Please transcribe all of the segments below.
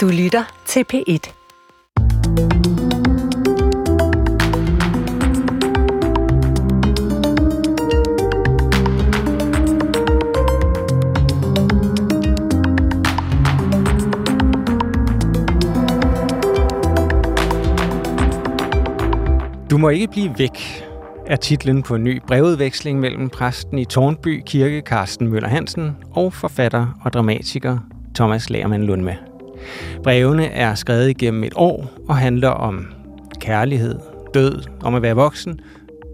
Du lytter til P1. Du må ikke blive væk, er titlen på en ny brevudveksling mellem præsten i Tornby Kirke, Carsten Møller Hansen, og forfatter og dramatiker Thomas Lagermann Lundme. Brevene er skrevet igennem et år og handler om kærlighed, død, om at være voksen,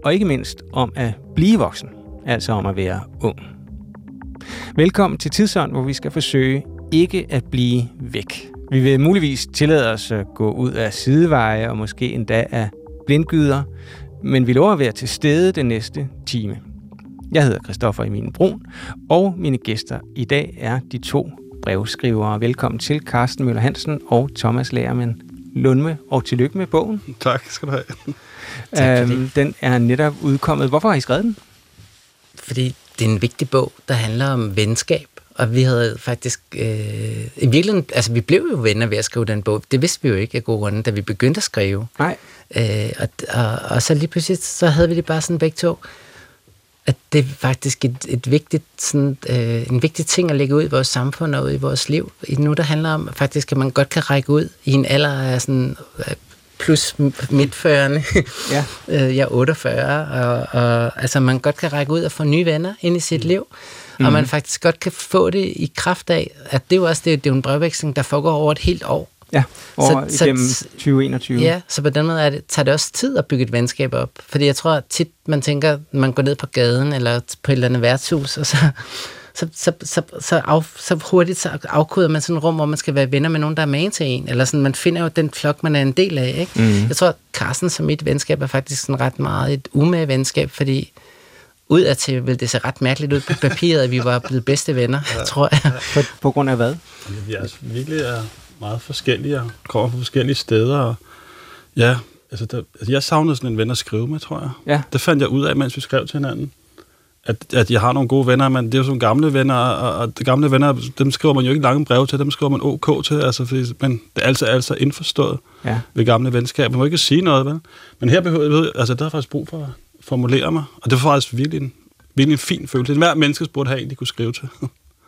og ikke mindst om at blive voksen, altså om at være ung. Velkommen til Tidsånd, hvor vi skal forsøge ikke at blive væk. Vi vil muligvis tillade os at gå ud af sideveje og måske endda af blindgyder, men vi lover at være til stede den næste time. Jeg hedder Christoffer Emil Brun, og mine gæster i dag er de to brevskrivere. Velkommen til Carsten Møller Hansen og Thomas Lagermann Lundme, og tillykke med bogen. Tak skal du have. Øhm, den er netop udkommet. Hvorfor har I skrevet den? Fordi det er en vigtig bog, der handler om venskab. Og vi havde faktisk... Øh, I virkeligheden... Altså, vi blev jo venner ved at skrive den bog. Det vidste vi jo ikke af gode grunde, da vi begyndte at skrive. Nej. Øh, og, og, og så lige pludselig, så havde vi det bare sådan begge to, at det er faktisk et, et vigtigt, sådan, øh, en vigtig ting at lægge ud i vores samfund og ud i vores liv. I nu, der handler om faktisk, at man godt kan række ud i en alder af sådan, øh, plus midtførende. Ja. Øh, jeg er 48, og, og altså, man godt kan række ud og få nye venner ind i sit liv. Mm. Og man faktisk godt kan få det i kraft af, at det er jo også det, det er en brevveksling, der foregår over et helt år. Ja, over Så- så- igennem 2021. Ja, så på den måde er det, tager det også tid at bygge et venskab op. Fordi jeg tror tit, man tænker, man går ned på gaden eller på et eller andet værtshus, og så, så, så, så, så, af, så hurtigt så afkoder man sådan et rum, hvor man skal være venner med nogen, der er med til en. Eller sådan, man finder jo den flok, man er en del af. Ikke? Mm. Jeg tror, Carsten som mit venskab er faktisk sådan ret meget et umage venskab, fordi udadtil vil det se ret mærkeligt ud på papiret, at vi var blevet bedste venner, ja. tror jeg. På, på grund af hvad? Vi er altså virkelig er meget forskellige og kommer fra forskellige steder. Og ja, altså, der, altså jeg savnede sådan en ven at skrive med, tror jeg. Ja. Det fandt jeg ud af, mens vi skrev til hinanden. At, at jeg har nogle gode venner, men det er jo sådan gamle venner, og, og de gamle venner, dem skriver man jo ikke lange breve til, dem skriver man OK til, altså, fordi, men det er altså, altså indforstået Ja. ved gamle venskaber. Man må ikke sige noget, vel? Men her behøver jeg, altså, der er faktisk brug for at formulere mig, og det var faktisk virkelig en, virkelig en fin følelse. Hver menneske burde have en, de kunne skrive til.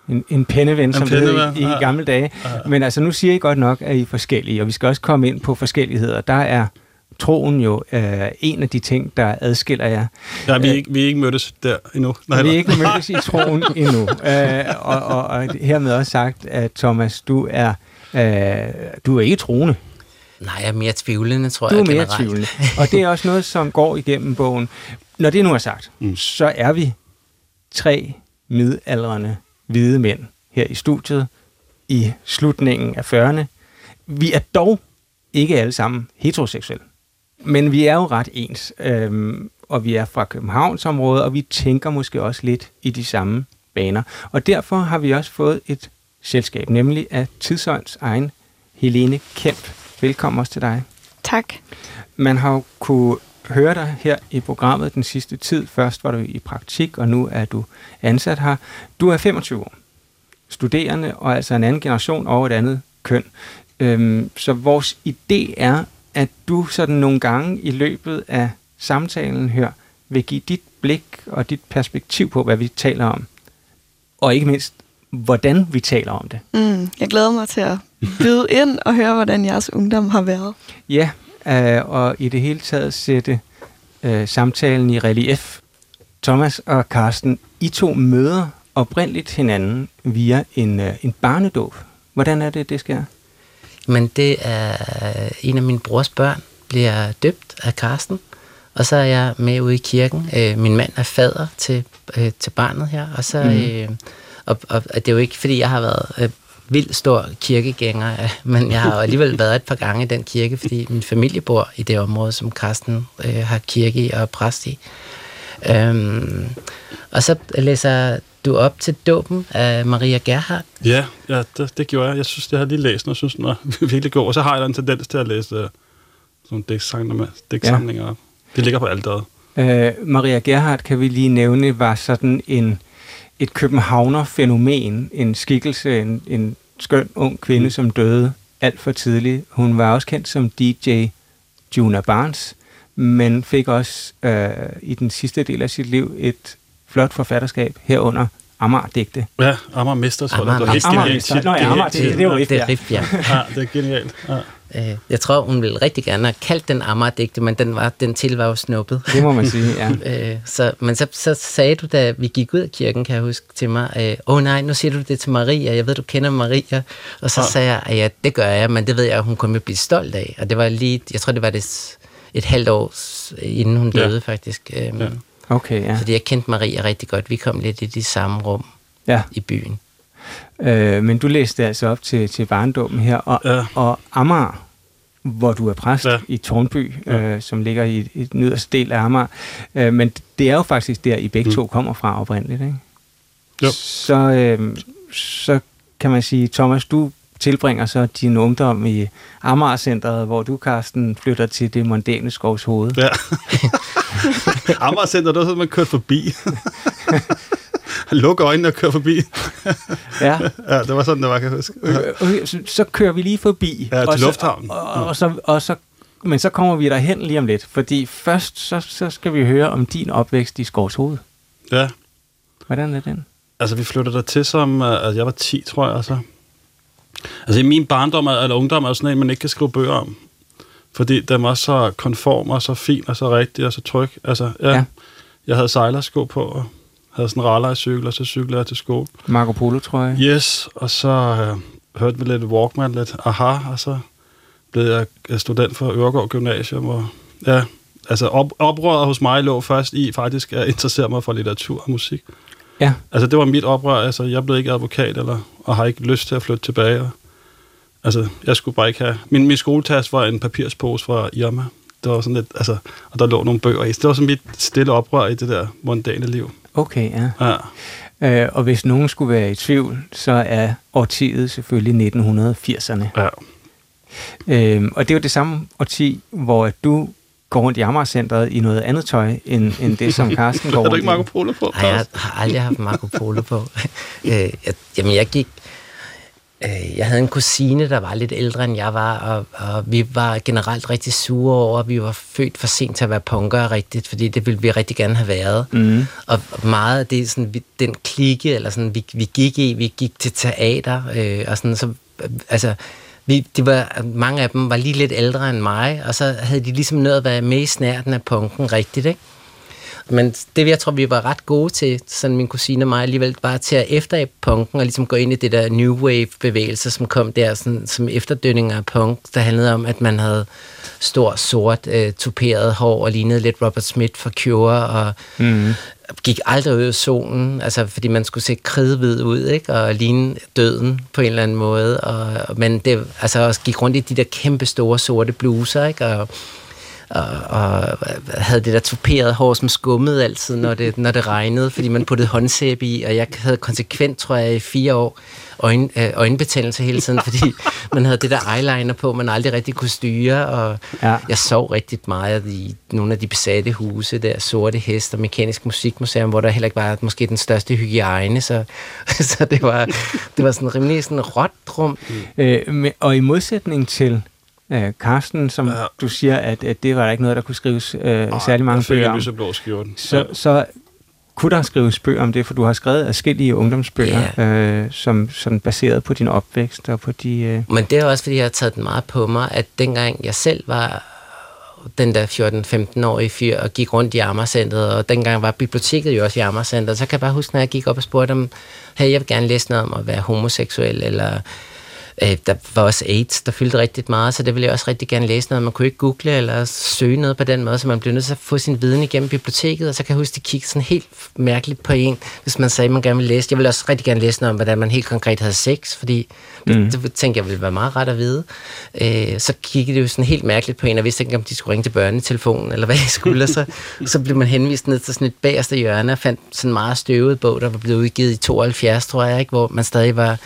En, en penneven, som det hed i, i ja. gamle dage. Ja. Men altså, nu siger I godt nok, at I er forskellige, og vi skal også komme ind på forskelligheder. Der er troen jo øh, en af de ting, der adskiller jer. Ja, vi er ikke, vi er ikke mødtes der endnu. Nej, vi er ikke mødtes i troen endnu. Øh, og, og, og hermed også sagt, at Thomas, du er, øh, du er ikke troende. Nej, jeg er mere tvivlende, tror Du er jeg. mere generelt. tvivlende. Og det er også noget, som går igennem bogen. Når det nu er sagt. Mm. så er vi tre midaldrende hvide mænd her i studiet i slutningen af 40'erne. Vi er dog ikke alle sammen heteroseksuelle. Men vi er jo ret ens, øhm, og vi er fra Københavnsområdet, og vi tænker måske også lidt i de samme baner. Og derfor har vi også fået et selskab, nemlig af Tidsånds egen Helene Kemp. Velkommen også til dig. Tak. Man har jo kunne høre dig her i programmet den sidste tid. Først var du i praktik, og nu er du ansat her. Du er 25 år, studerende, og altså en anden generation over et andet køn. Øhm, så vores idé er, at du sådan nogle gange i løbet af samtalen her vil give dit blik og dit perspektiv på, hvad vi taler om. Og ikke mindst, hvordan vi taler om det. Mm, jeg glæder mig til at byde ind og høre, hvordan jeres ungdom har været. Ja, øh, og i det hele taget sætte øh, samtalen i relief. Thomas og Carsten, I to møder oprindeligt hinanden via en, øh, en barnedåb. Hvordan er det, det sker? Men det er en af min brors børn, bliver døbt af Karsten. Og så er jeg med ude i kirken. Øh, min mand er fader til, øh, til barnet her. Og, så, Mhm. øh, og, og, og det er jo ikke, fordi jeg har været øh, vildt stor kirkegænger, øh, men jeg har alligevel været et par gange i den kirke, fordi min familie bor i det område, som Karsten øh, har kirke i og præst i. Øhm, og så læser du op til dåben af Maria Gerhardt. Ja, ja det, det gjorde jeg. Jeg synes, jeg har lige læst den, og synes, den var virkelig god. Og så har jeg da en tendens til at læse uh, sådan digtsamlinger, digtsamlinger op. Det ligger på alderet. Øh, Maria Gerhardt, kan vi lige nævne, var sådan en, et københavner-fænomen. En skikkelse, en, en skøn ung kvinde, Mm. som døde alt for tidligt. Hun var også kendt som DJ Juna Barnes, men fik også øh, i den sidste del af sit liv et flot forfatterskab herunder Amager-digte. Ja, Amager Mester, tror jeg. Amager Det var helt Amager ja, Amager, det- det er jo det Riff, er Riff, ja. Ja, det er genialt. Ja. Øh, Jeg tror, hun ville rigtig gerne have kaldt den Amager-digte, men den, var, den til var jo snuppet. Det må man sige, ja. Øh, så, men så, så sagde du, da vi gik ud af kirken, kan jeg huske, til mig, øh, åh oh, nej, nu siger du det til Maria, jeg ved, du kender Maria. Og så Ja. sagde jeg, at ja, det gør jeg, men det ved jeg, hun kunne blive stolt af. Og det var lige, jeg tror, det var det, et halvt år, inden hun Ja. døde, faktisk. Øhm, Ja. Okay, ja. Fordi jeg kendte Maria rigtig godt. Vi kom lidt i de samme rum ja. i byen. Øh, men du læste altså op til, til barndommen her, og, Ja. og Amager, hvor du er præst ja. Ja. i Tornby, øh, som ligger i, i den yderste del af Amager. Øh, men det er jo faktisk der, I begge mm. to kommer fra oprindeligt, ikke? Jo. Så, øh, så kan man sige, Thomas, du tilbringer så din ungdom i Amager-centret, hvor du, Karsten, flytter til det mondæne skovs hoved. Ja. Amager Center, det var sådan, man kørte forbi. Luk øjnene og kør forbi. Ja. Ja, det var sådan, det var, kan jeg huske. Øh, okay, så, så kører vi lige forbi. Ja, til og så- lufthavnen. Og, og, og, så, og så, men så kommer vi derhen lige om lidt, fordi først så, så skal vi høre om din opvækst i Skovshoved. ja. Hvordan er den? Altså, vi flyttede der til som, uh, altså, jeg var 10, tror jeg, altså. Altså, i min barndom er- eller ungdom er sådan en, man ikke kan skrive bøger om. Fordi den var så konform og så fin og så rigtig og så tryg. Altså, ja. Ja. ja. Jeg havde sejlersko på og havde sådan en rallercykel, og så cyklede jeg til skole. Marco Polo, tror jeg. Yes, og så øh, hørte vi lidt Walkman, lidt aha, og så blev jeg øh, student for Øregård Gymnasium. Og, ja, altså op, oprøret hos mig lå først i faktisk at interessere mig for litteratur og musik. Ja. Altså det var mit oprør, altså jeg blev ikke advokat, eller, og har ikke lyst til at flytte tilbage. Og, altså jeg skulle bare ikke have... Min, min skoletas var en papirspose fra Irma. Det var sådan lidt, altså, og der lå nogle bøger i. Det var sådan mit stille oprør i det der mondane liv. Okay, ja. Ja. Øh, og hvis nogen skulle være i tvivl, så er årtiet selvfølgelig 1980'erne. ja. Øh, og det er jo det samme årti, hvor du går rundt i Amager-centret i noget andet tøj, end, end det, som Karsten går Har du rundt ikke Marco i. Polo på? Nej, jeg har aldrig haft Marco Polo på. øh, jeg, jamen, jeg gik... Øh, jeg havde en kusine, der var lidt ældre end jeg var, og, og vi var generelt rigtig sure over, at vi var født for sent til at være punkere rigtigt, fordi det ville vi rigtig gerne have været. Mm. Og meget af det, sådan, vi, den klikke, eller sådan, vi, vi gik i, vi gik til teater, øh, og sådan, så, øh, altså, vi, de var, mange af dem var lige lidt ældre end mig, og så havde de ligesom nået at være med i snærten af punken rigtigt, ikke? Men det, jeg tror, vi var ret gode til, sådan min kusine og mig alligevel, var til at efterabe punken og ligesom gå ind i det der New Wave-bevægelse, som kom der sådan, som efterdønninger af punk, der handlede om, at man havde stor, sort, øh, tuperet hår og lignede lidt Robert Smith fra Cure, og Mm. gik aldrig ud af solen, altså fordi man skulle se kridhvid ud, ikke? og ligne døden på en eller anden måde, og, men det altså også gik rundt i de der kæmpe store sorte bluser, ikke? Og, og, og havde det der tuperede hår, som skummede altid, når det, når det regnede, fordi man puttede håndsæbe i, og jeg havde konsekvent, tror jeg, i fire år øjen, øh, øjenbetændelse hele tiden, fordi man havde det der eyeliner på, man aldrig rigtig kunne styre, og Ja. jeg sov rigtig meget i nogle af de besatte huse, der sorte hest og mekanisk musikmuseum, hvor der heller ikke var måske den største hygiejne, så, så det, var, det var sådan rimelig sådan råt rum. Øh, og i modsætning til øh, Karsten, som ja. Ja. du siger, at, at det var der ikke noget, der kunne skrives øh, særlig mange bøger om, lyseblå skjorten. så, så kunne der skrives bøger om det, for du har skrevet adskillige ungdomsbøger, øh, som sådan baseret på din opvækst og på de... Øh, Men det er også, fordi jeg har taget den meget på mig, at dengang jeg selv var den der 14-15-årige fyr og gik rundt i Amagercentret, og dengang var biblioteket jo også i Amagercentret, så kan jeg bare huske, når jeg gik op og spurgte om, hey, jeg vil gerne læse noget om at være homoseksuel, eller øh, der var også AIDS, der fyldte rigtig meget, så det ville jeg også rigtig gerne læse noget. Man kunne ikke google eller søge noget på den måde, så man blev nødt til at få sin viden igennem biblioteket, og så kan jeg huske, de kiggede sådan helt mærkeligt på en, hvis man sagde, at man gerne ville læse. Jeg ville også rigtig gerne læse noget om, hvordan man helt konkret havde sex, fordi det, Mm. det tænkte jeg ville være meget ret at vide. Øh, så kiggede det jo sådan helt mærkeligt på en, og vidste ikke, om de skulle ringe til børnetelefonen, eller hvad de skulle, og så, så blev man henvist ned til sådan et bagerste hjørne, og fandt sådan en meget støvet bog, der var blevet udgivet i 72, tror jeg, ikke, hvor man stadig var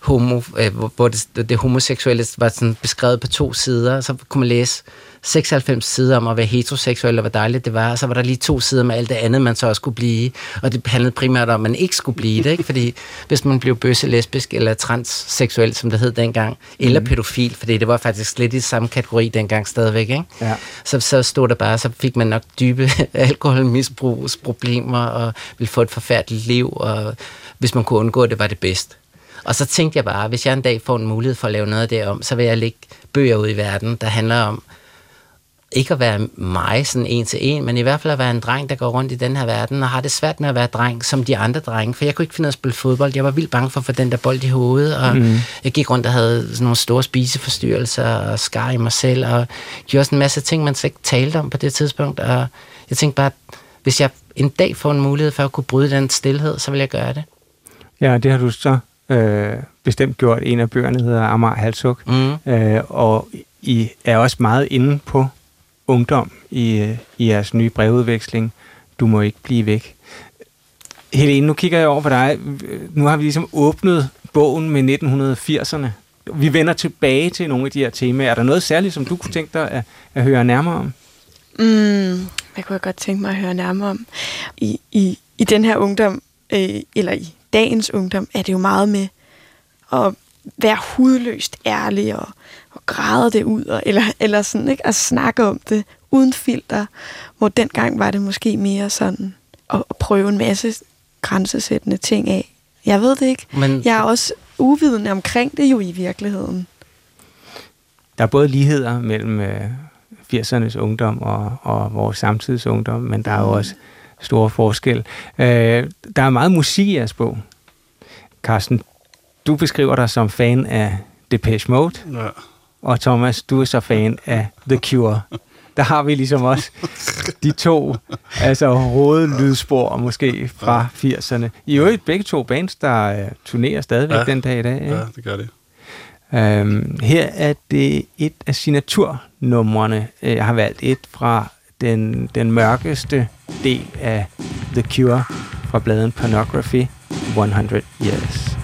homo, øh, hvor, det, det homoseksuelle var sådan beskrevet på to sider, og så kunne man læse 96 sider om at være heteroseksuel, og hvor dejligt det var, og så var der lige to sider med alt det andet, man så også kunne blive, og det handlede primært om, at man ikke skulle blive det, ikke? fordi hvis man blev bøsse, lesbisk eller transseksuel, som det hed dengang, eller mm. pædofil, fordi det var faktisk slet i samme kategori dengang stadigvæk, ikke? Ja. Så, så stod der bare, så fik man nok dybe alkoholmisbrugsproblemer, og ville få et forfærdeligt liv, og hvis man kunne undgå det, var det bedst. Og så tænkte jeg bare, hvis jeg en dag får en mulighed for at lave noget af det om, så vil jeg lægge bøger ud i verden, der handler om, ikke at være mig sådan en til en, men i hvert fald at være en dreng, der går rundt i den her verden, og har det svært med at være dreng som de andre drenge, for jeg kunne ikke finde at spille fodbold. Jeg var vildt bange for at få den der bold i hovedet, og mm. jeg gik rundt og havde sådan nogle store spiseforstyrrelser, og skar i mig selv, og gjorde sådan en masse ting, man slet ikke talte om på det tidspunkt, og jeg tænkte bare, hvis jeg en dag får en mulighed for at kunne bryde den stillhed, så vil jeg gøre det. Ja, det har du så øh, bestemt gjort. En af bøgerne hedder Amager Halsuk, mm. øh, og I er også meget inde på ungdom i, i jeres nye brevudveksling. Du må ikke blive væk. Helene, nu kigger jeg over på dig. Nu har vi ligesom åbnet bogen med 1980'erne. Vi vender tilbage til nogle af de her temaer. Er der noget særligt, som du kunne tænke dig at, at høre nærmere om? Mm, jeg kunne godt tænke mig at høre nærmere om. I, i, i den her ungdom, øh, eller i dagens ungdom, er det jo meget med at være hudløst ærlig og og græde det ud, og, eller, eller sådan, ikke? at snakke om det uden filter, hvor dengang var det måske mere sådan at, at prøve en masse grænsesættende ting af. Jeg ved det ikke. Men... Jeg er også uvidende omkring det jo i virkeligheden. Der er både ligheder mellem øh, 80'ernes ungdom og, og vores samtidsungdom, men der er jo mm. også store forskel. Øh, der er meget musik i jeres bog. Carsten, du beskriver dig som fan af Depeche Mode. Ja. Og Thomas, du er så fan af The Cure. Der har vi ligesom også de to altså hovedlydspor måske fra 80'erne. I øvrigt begge to bands, der uh, turnerer stadigvæk ja. den dag i dag. Ikke? Ja, det gør det. Um, her er det et af signaturnumrene. Jeg har valgt et fra den, den mørkeste del af The Cure fra bladen Pornography 100 Years.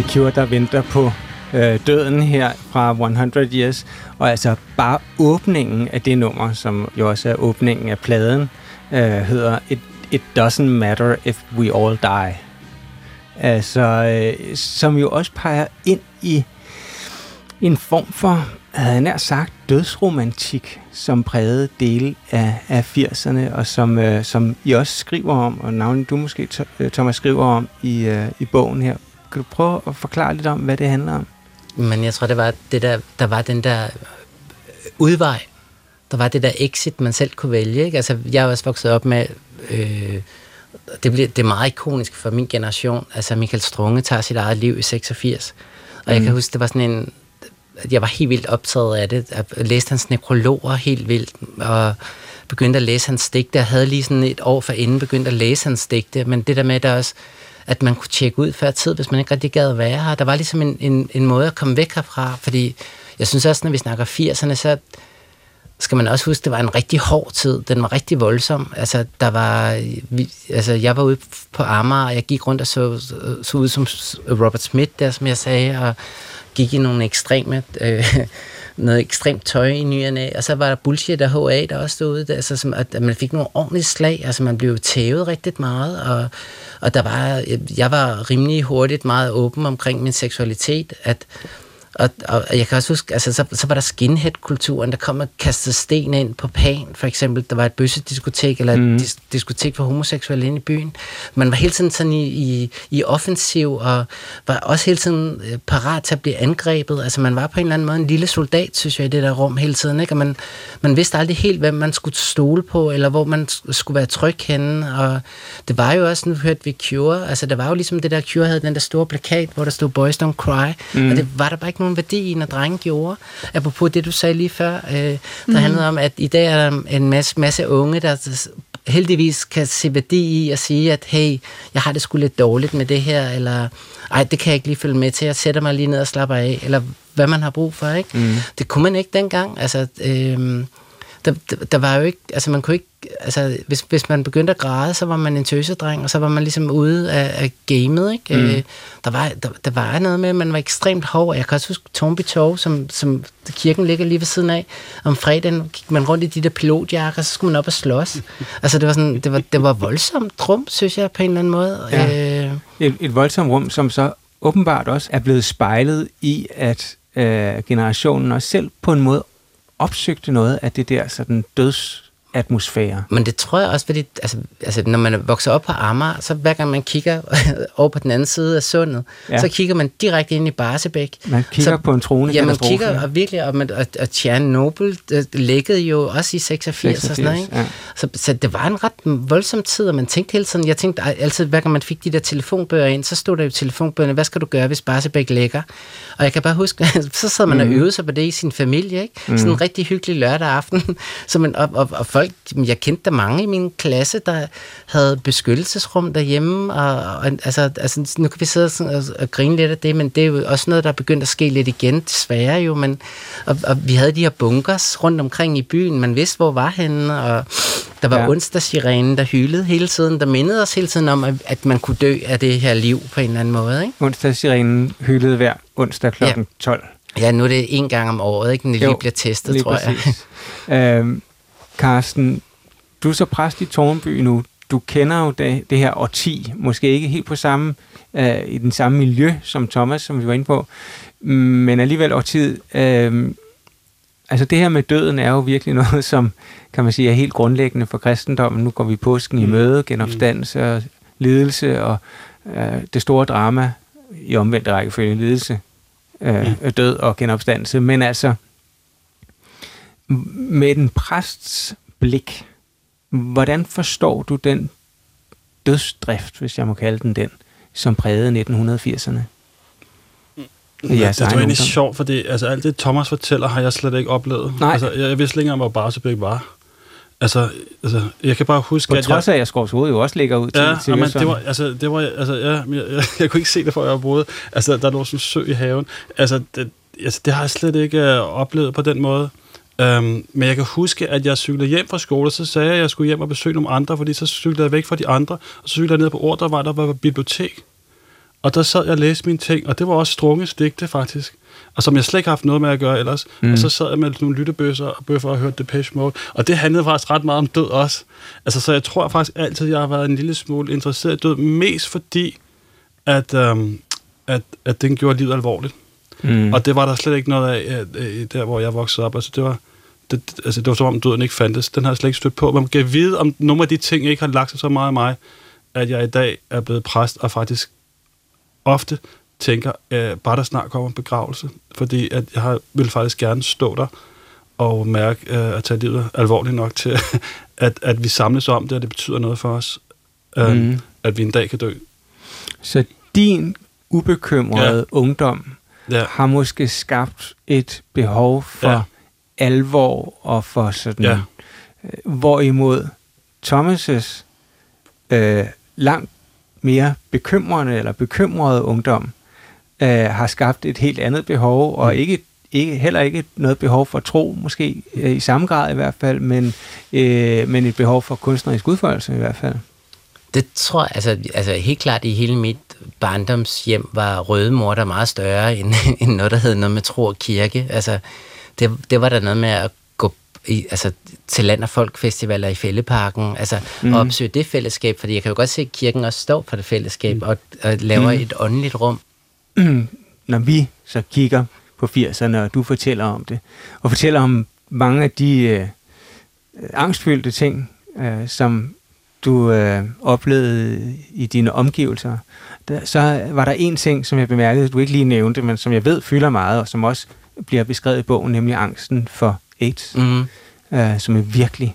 The Cure, der venter på øh, døden her fra 100 Years. Og altså bare åbningen af det nummer, som jo også er åbningen af pladen, øh, hedder It, It Doesn't Matter If We All Die. Altså, øh, som jo også peger ind i en form for, havde jeg nær sagt, dødsromantik, som prægede dele af, af 80'erne, og som, øh, som I også skriver om, og navnet du måske, øh, Thomas, skriver om i, øh, i bogen her. Kan du prøve at forklare lidt om, hvad det handler om? Men jeg tror, det var det der, der var den der udvej. Der var det der exit, man selv kunne vælge. Ikke? Altså, jeg er også vokset op med... Øh, det, bliver, det er meget ikonisk for min generation. Altså, Michael Strunge tager sit eget liv i 86. Og mm. jeg kan huske, det var sådan en... Jeg var helt vildt optaget af det. Jeg læste hans nekrologer helt vildt, og begyndte at læse hans digte. Jeg havde lige sådan et år for inden begyndt at læse hans digte, men det der med, der også at man kunne tjekke ud før tid, hvis man ikke rigtig gad at være her. Der var ligesom en, en, en måde at komme væk herfra, fordi jeg synes også, når vi snakker 80'erne, så skal man også huske, det var en rigtig hård tid. Den var rigtig voldsom. Altså, der var, vi, altså, jeg var ude på Amager, og jeg gik rundt og så, så ud som Robert Smith, der, som jeg sagde, og gik i nogle ekstreme, øh, noget ekstremt tøj i nyerne, og så var der bullshit og HA, der også stod ude, altså, som, at man fik nogle ordentlige slag, altså man blev tævet rigtig meget, og, og der var, jeg var rimelig hurtigt meget åben omkring min seksualitet, at og, og jeg kan også huske, altså, så, så var der skinhead-kulturen, der kom og kastede sten ind på Pan, for eksempel. Der var et bøssediskotek, eller mm. et dis- diskotek for homoseksuelle inde i byen. Man var hele tiden sådan i, i, i offensiv, og var også hele tiden øh, parat til at blive angrebet. Altså man var på en eller anden måde en lille soldat, synes jeg, i det der rum hele tiden. Ikke? Og man, man vidste aldrig helt, hvem man skulle stole på, eller hvor man skulle være tryg henne. Og det var jo også, nu hørte vi Cure, altså der var jo ligesom det der, Cure havde den der store plakat, hvor der stod Boys Don't Cry, mm. og det var der bare ikke nogen værdi i, når drenge gjorde. Apropos det, du sagde lige før, øh, der mm. handlede om, at i dag er der en masse, masse unge, der heldigvis kan se værdi i at sige, at hey, jeg har det sgu lidt dårligt med det her, eller ej, det kan jeg ikke lige følge med til, jeg sætter mig lige ned og slapper af, eller hvad man har brug for, ikke? Mm. Det kunne man ikke dengang, altså... Øh, der, der, var jo ikke, altså man kunne ikke, altså hvis, hvis man begyndte at græde, så var man en tøsedreng, og så var man ligesom ude af, af gamet, ikke? Mm. Øh, der, var, der, der var noget med, at man var ekstremt hård. Jeg kan også huske Tornby Torv, som, som kirken ligger lige ved siden af. Om fredagen gik man rundt i de der pilotjakker, så skulle man op og slås. altså det var sådan, det var, det var voldsomt rum, synes jeg, på en eller anden måde. Ja. Øh, et, et voldsomt rum, som så åbenbart også er blevet spejlet i, at øh, generationen også selv på en måde opsøgte noget af det der sådan døds atmosfære. Men det tror jeg også, fordi altså, altså, når man vokser op på Amager, så hver gang man kigger over på den anden side af sundet, ja. så kigger man direkte ind i Barsebæk. Man kigger så, på en trone Ja, man kigger og virkelig, og, man, og, og Tjernobyl lækkede jo også i 86, 86 og sådan noget. Ikke? Ja. Så, så det var en ret voldsom tid, og man tænkte hele tiden, jeg tænkte altid, hver gang man fik de der telefonbøger ind, så stod der jo telefonbøgerne, hvad skal du gøre, hvis Barsebæk lægger? Og jeg kan bare huske, så sad man mm. og øvede sig på det i sin familie, ikke? Mm. Sådan en rigtig hyggelig lørdag aften, så man, og, og, og folk, jeg kendte der mange i min klasse, der havde beskyttelsesrum derhjemme, og, og altså, altså, nu kan vi sidde og, og, grine lidt af det, men det er jo også noget, der er begyndt at ske lidt igen, desværre jo, men, og, og vi havde de her bunkers rundt omkring i byen, man vidste, hvor var henne, og der var ja. onsdagssirenen, der hylede hele tiden, der mindede os hele tiden om, at, at man kunne dø af det her liv på en eller anden måde. Ikke? Onsdagssirenen hylede hver onsdag kl. Ja. 12. Ja, nu er det en gang om året, ikke? Den lige bliver testet, lige tror præcis. jeg. øhm, Carsten, du er så præst i Tornby nu. Du kender jo det, det her årti, måske ikke helt på samme, øh, i den samme miljø som Thomas, som vi var inde på, men alligevel årtid. Øh, altså det her med døden er jo virkelig noget, som kan man sige er helt grundlæggende for kristendommen. Nu går vi påsken i mm. møde, genopstandelse og lidelse og øh, det store drama i omvendt rækkefølge lidelse, øh, mm. død og genopstandelse. Men altså, med en præsts blik, hvordan forstår du den dødsdrift, hvis jeg må kalde den den, som prægede 1980'erne? Ja, det, det er egentlig sjovt, fordi altså, alt det, Thomas fortæller, har jeg slet ikke oplevet. Nej. Altså, jeg, jeg vidste længere, hvor Barsebæk var. Altså, altså, jeg kan bare huske, På at trods af, at Skovs Hoved jo også ligger ud til, ja, til men det var, altså, det var, altså, ja, jeg, jeg, jeg, kunne ikke se det, før jeg boede. Altså, der lå sådan en sø i haven. Altså, det, altså, det har jeg slet ikke uh, oplevet på den måde. Um, men jeg kan huske, at jeg cyklede hjem fra skole, så sagde jeg, at jeg skulle hjem og besøge nogle andre, fordi så cyklede jeg væk fra de andre, og så cyklede jeg ned på Ordre, hvor der var bibliotek. Og der sad jeg og læste mine ting, og det var også strunge stigte, faktisk. Og som jeg slet ikke har haft noget med at gøre ellers. Mm. Og så sad jeg med nogle lyttebøsser og bøffer og hørte Depeche Mode. Og det handlede faktisk ret meget om død også. Altså, så jeg tror faktisk altid, jeg har været en lille smule interesseret i død. Mest fordi, at, øhm, at, at den gjorde livet alvorligt. Mm. Og det var der slet ikke noget af, der hvor jeg voksede op. Altså, det var, det, altså, det var som om døden ikke fandtes. Den har jeg slet ikke stødt på. Man kan vide, om nogle af de ting ikke har lagt sig så meget af mig, at jeg i dag er blevet præst og faktisk ofte tænker, øh, bare der snart kommer en begravelse, fordi at jeg har, vil faktisk gerne stå der og mærke øh, at tage livet alvorligt nok til, at, at vi samles om det, og det betyder noget for os, øh, mm. at vi en dag kan dø. Så din ubekymrede ja. ungdom Ja. har måske skabt et behov for Ja. Alvor og for sådan... Ja. Øh, hvorimod Thomas' øh, langt mere bekymrende eller bekymrede ungdom øh, har skabt et helt andet behov, og ikke, ikke heller ikke noget behov for tro, måske øh, i samme grad i hvert fald, men, øh, men et behov for kunstnerisk udfoldelse i hvert fald. Det tror jeg, altså, altså helt klart i hele mit barndomshjem var røde morter meget større end, end noget, der hed noget med tro og kirke. Altså, det, det var der noget med at gå i, altså, til land- og folkfestivaler i Fælleparken, altså mm. og opsøge det fællesskab, fordi jeg kan jo godt se, at kirken også står for det fællesskab og, og laver Mhm. et åndeligt rum. når vi så kigger på 80'erne, og du fortæller om det, og fortæller om mange af de øh, angstfyldte ting, øh, som du øh, oplevede i dine omgivelser, der, så var der en ting, som jeg bemærkede, du ikke lige nævnte, men som jeg ved fylder meget, og som også bliver beskrevet i bogen, nemlig angsten for AIDS, Mm. øh, som er virkelig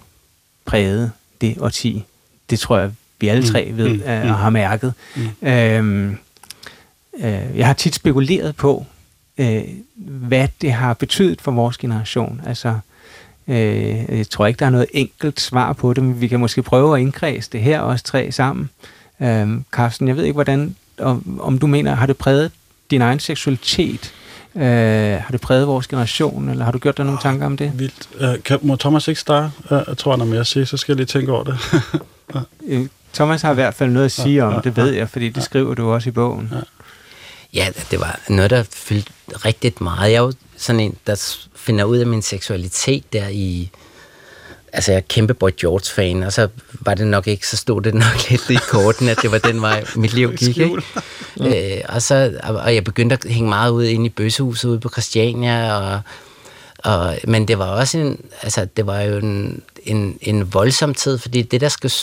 præget det årti. Det tror jeg, vi alle tre Mm, ved mm, øh, mm. og har mærket. Mm. Øhm, øh, jeg har tit spekuleret på, øh, hvad det har betydet for vores generation. Altså, øh, jeg tror ikke, der er noget enkelt svar på det, men vi kan måske prøve at indkredse det her, os tre sammen. Øh, Carsten, jeg ved ikke, hvordan, om, om du mener, har det præget din egen seksualitet? Øh, har det præget vores generation, eller har du gjort dig nogle tanker om det? Vildt. Uh, kan, må Thomas ikke starte? Uh, jeg tror, han er mere at sige, så skal jeg lige tænke over det. Øh, Thomas har i hvert fald noget at sige om det, ved jeg, fordi det skriver du også i bogen. Ja, det var noget, der fyldte rigtig meget. Jeg er jo sådan en, der finder ud af min seksualitet der i... Altså, jeg er kæmpe Boy George-fan, og så var det nok ikke, så stod det nok lidt i korten, at det var den vej, mit liv gik, ikke? Øh, og, så, og og jeg begyndte at hænge meget ud inde i bøssehuset ude på Christiania, og, og, men det var også en, altså, det var jo en, en, en voldsom tid, fordi det, der skulle,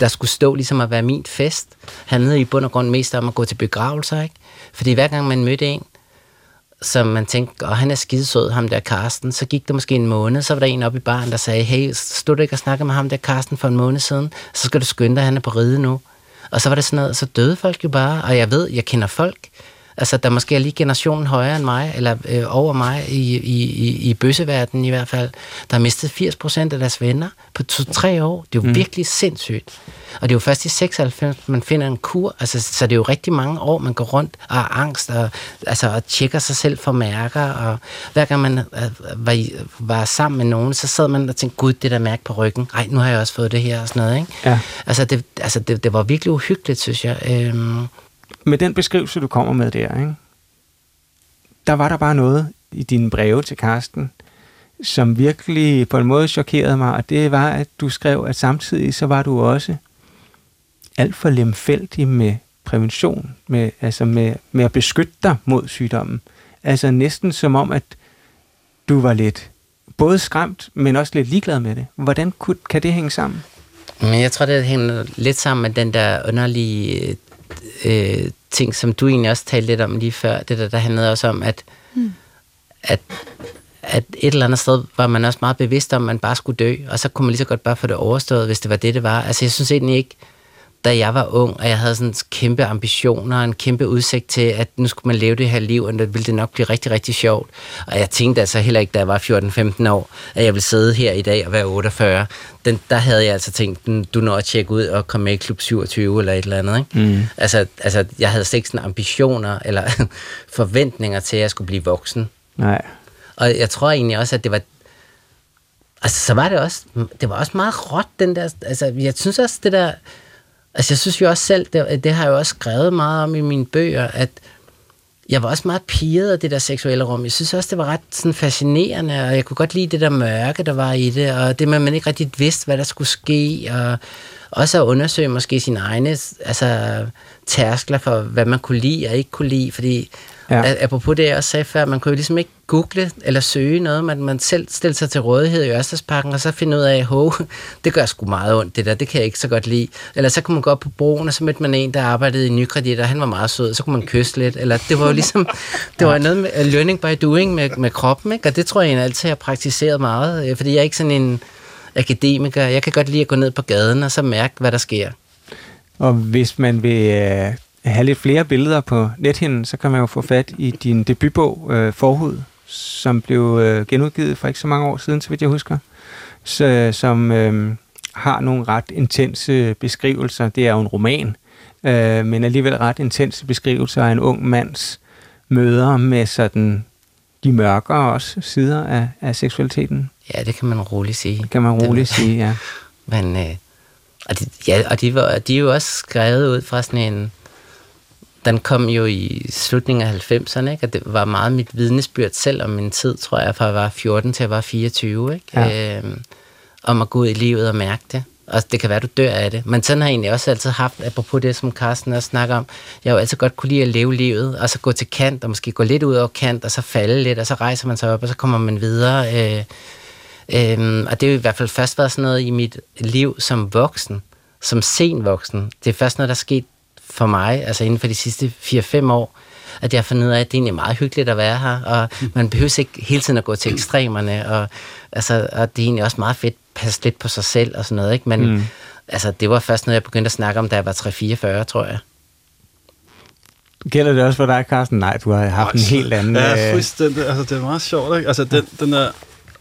der skulle stå ligesom at være min fest, handlede i bund og grund mest om at gå til begravelser, ikke? Fordi hver gang man mødte en, som man tænkte, og han er skidesød, ham der Karsten, så gik der måske en måned, så var der en oppe i baren, der sagde, hey, stod du ikke og snakkede med ham der Karsten for en måned siden? Så skal du skynde dig, han er på ride nu. Og så var det sådan noget, så døde folk jo bare, og jeg ved, jeg kender folk, altså der måske er lige generationen højere end mig, eller øh, over mig i, i, i, i bøsseverdenen i hvert fald, der har mistet 80 procent af deres venner på to-tre år. Det er jo mm. virkelig sindssygt. Og det er jo først i 96, man finder en kur, altså, så det er jo rigtig mange år, man går rundt og har angst, og, altså, og tjekker sig selv for mærker, og hver gang man øh, var, var sammen med nogen, så sad man og tænkte, gud, det der mærke på ryggen, ej, nu har jeg også fået det her, og sådan noget, ikke? Ja. Altså, det, altså det, det var virkelig uhyggeligt, synes jeg. Øhm, Med den beskrivelse, du kommer med der, ikke? der var der bare noget i dine breve til Karsten, som virkelig på en måde chokerede mig, og det var, at du skrev, at samtidig så var du også alt for lemfældig med prævention, med, altså med, med at beskytte dig mod sygdommen. Altså næsten som om, at du var lidt både skræmt, men også lidt ligeglad med det. Hvordan kunne, kan det hænge sammen? Men jeg tror, det hænger lidt sammen med den der underlige øh, ting, som du egentlig også talte lidt om lige før. Det der, der handlede også om, at, mm. at, at et eller andet sted var man også meget bevidst om, at man bare skulle dø, og så kunne man lige så godt bare få det overstået, hvis det var det, det var. Altså jeg synes egentlig ikke, da jeg var ung, og jeg havde sådan kæmpe ambitioner, en kæmpe udsigt til, at nu skulle man leve det her liv, og det ville det nok blive rigtig, rigtig sjovt. Og jeg tænkte altså heller ikke, da jeg var 14-15 år, at jeg ville sidde her i dag og være 48. Den, der havde jeg altså tænkt, "Mm, du når at tjekke ud og komme med i klub 27 eller et eller andet. Ikke? Mm. Altså, altså, jeg havde slet ikke sådan ambitioner eller forventninger til, at jeg skulle blive voksen. Nej. Og jeg tror egentlig også, at det var... Altså, så var det også... Det var også meget råt, den der... Altså, jeg synes også, det der... Altså, jeg synes jo også selv, det, det har jeg jo også skrevet meget om i mine bøger, at jeg var også meget piget af det der seksuelle rum. Jeg synes også, det var ret sådan fascinerende, og jeg kunne godt lide det der mørke, der var i det, og det med, at man ikke rigtig vidste, hvad der skulle ske, og også at undersøge måske sine egne altså, tærskler for, hvad man kunne lide og ikke kunne lide, fordi Ja. Apropos det, jeg også sagde før, man kunne jo ligesom ikke google eller søge noget, man, man selv stille sig til rådighed i Ørstedsparken, og så finde ud af, hov, det gør sgu meget ondt, det der, det kan jeg ikke så godt lide. Eller så kunne man gå op på broen, og så mødte man en, der arbejdede i Nykredit, og han var meget sød, så kunne man kysse lidt. Eller det var jo ligesom, det var noget med learning by doing med, med kroppen, ikke? og det tror jeg egentlig altid, jeg har praktiseret meget, øh, fordi jeg er ikke sådan en akademiker. Jeg kan godt lide at gå ned på gaden og så mærke, hvad der sker. Og hvis man vil øh, have lidt flere billeder på nethinden, så kan man jo få fat i din debutbog øh, Forhud, som blev øh, genudgivet for ikke så mange år siden, så vidt jeg husker, så, som øh, har nogle ret intense beskrivelser. Det er jo en roman, øh, men alligevel ret intense beskrivelser af en ung mands møder med sådan de mørkere også sider af, af seksualiteten. Ja, det kan man roligt sige. Det kan man roligt sige, ja. Men, øh, og, de, ja, og de, var, de er jo også skrevet ud fra sådan en... Den kom jo i slutningen af 90'erne, ikke? og det var meget mit vidnesbyrd selv om min tid, tror jeg, fra jeg var 14 til jeg var 24. Ikke? Ja. Øhm, om at gå ud i livet og mærke det. Og det kan være, du dør af det. Men sådan har jeg egentlig også altid haft, apropos det, som Carsten også snakker om. Jeg har jo altid godt kunne lide at leve livet, og så gå til kant, og måske gå lidt ud over kant, og så falde lidt, og så rejser man sig op, og så kommer man videre. Øh, Øhm, og det er i hvert fald først været sådan noget i mit liv som voksen, som sen voksen. Det er først noget, der er sket for mig, altså inden for de sidste 4-5 år, at jeg har fundet ud af, at det er meget hyggeligt at være her, og man behøver ikke hele tiden at gå til ekstremerne, og, altså, og det er egentlig også meget fedt at passe lidt på sig selv og sådan noget, ikke? men mm. altså, det var først noget, jeg begyndte at snakke om, da jeg var 3-44, tror jeg. Gælder det også for dig, Carsten? Nej, du har haft en helt anden... Ja, øh, fuldstændig. Altså, det er meget sjovt, ikke? Altså, den, den der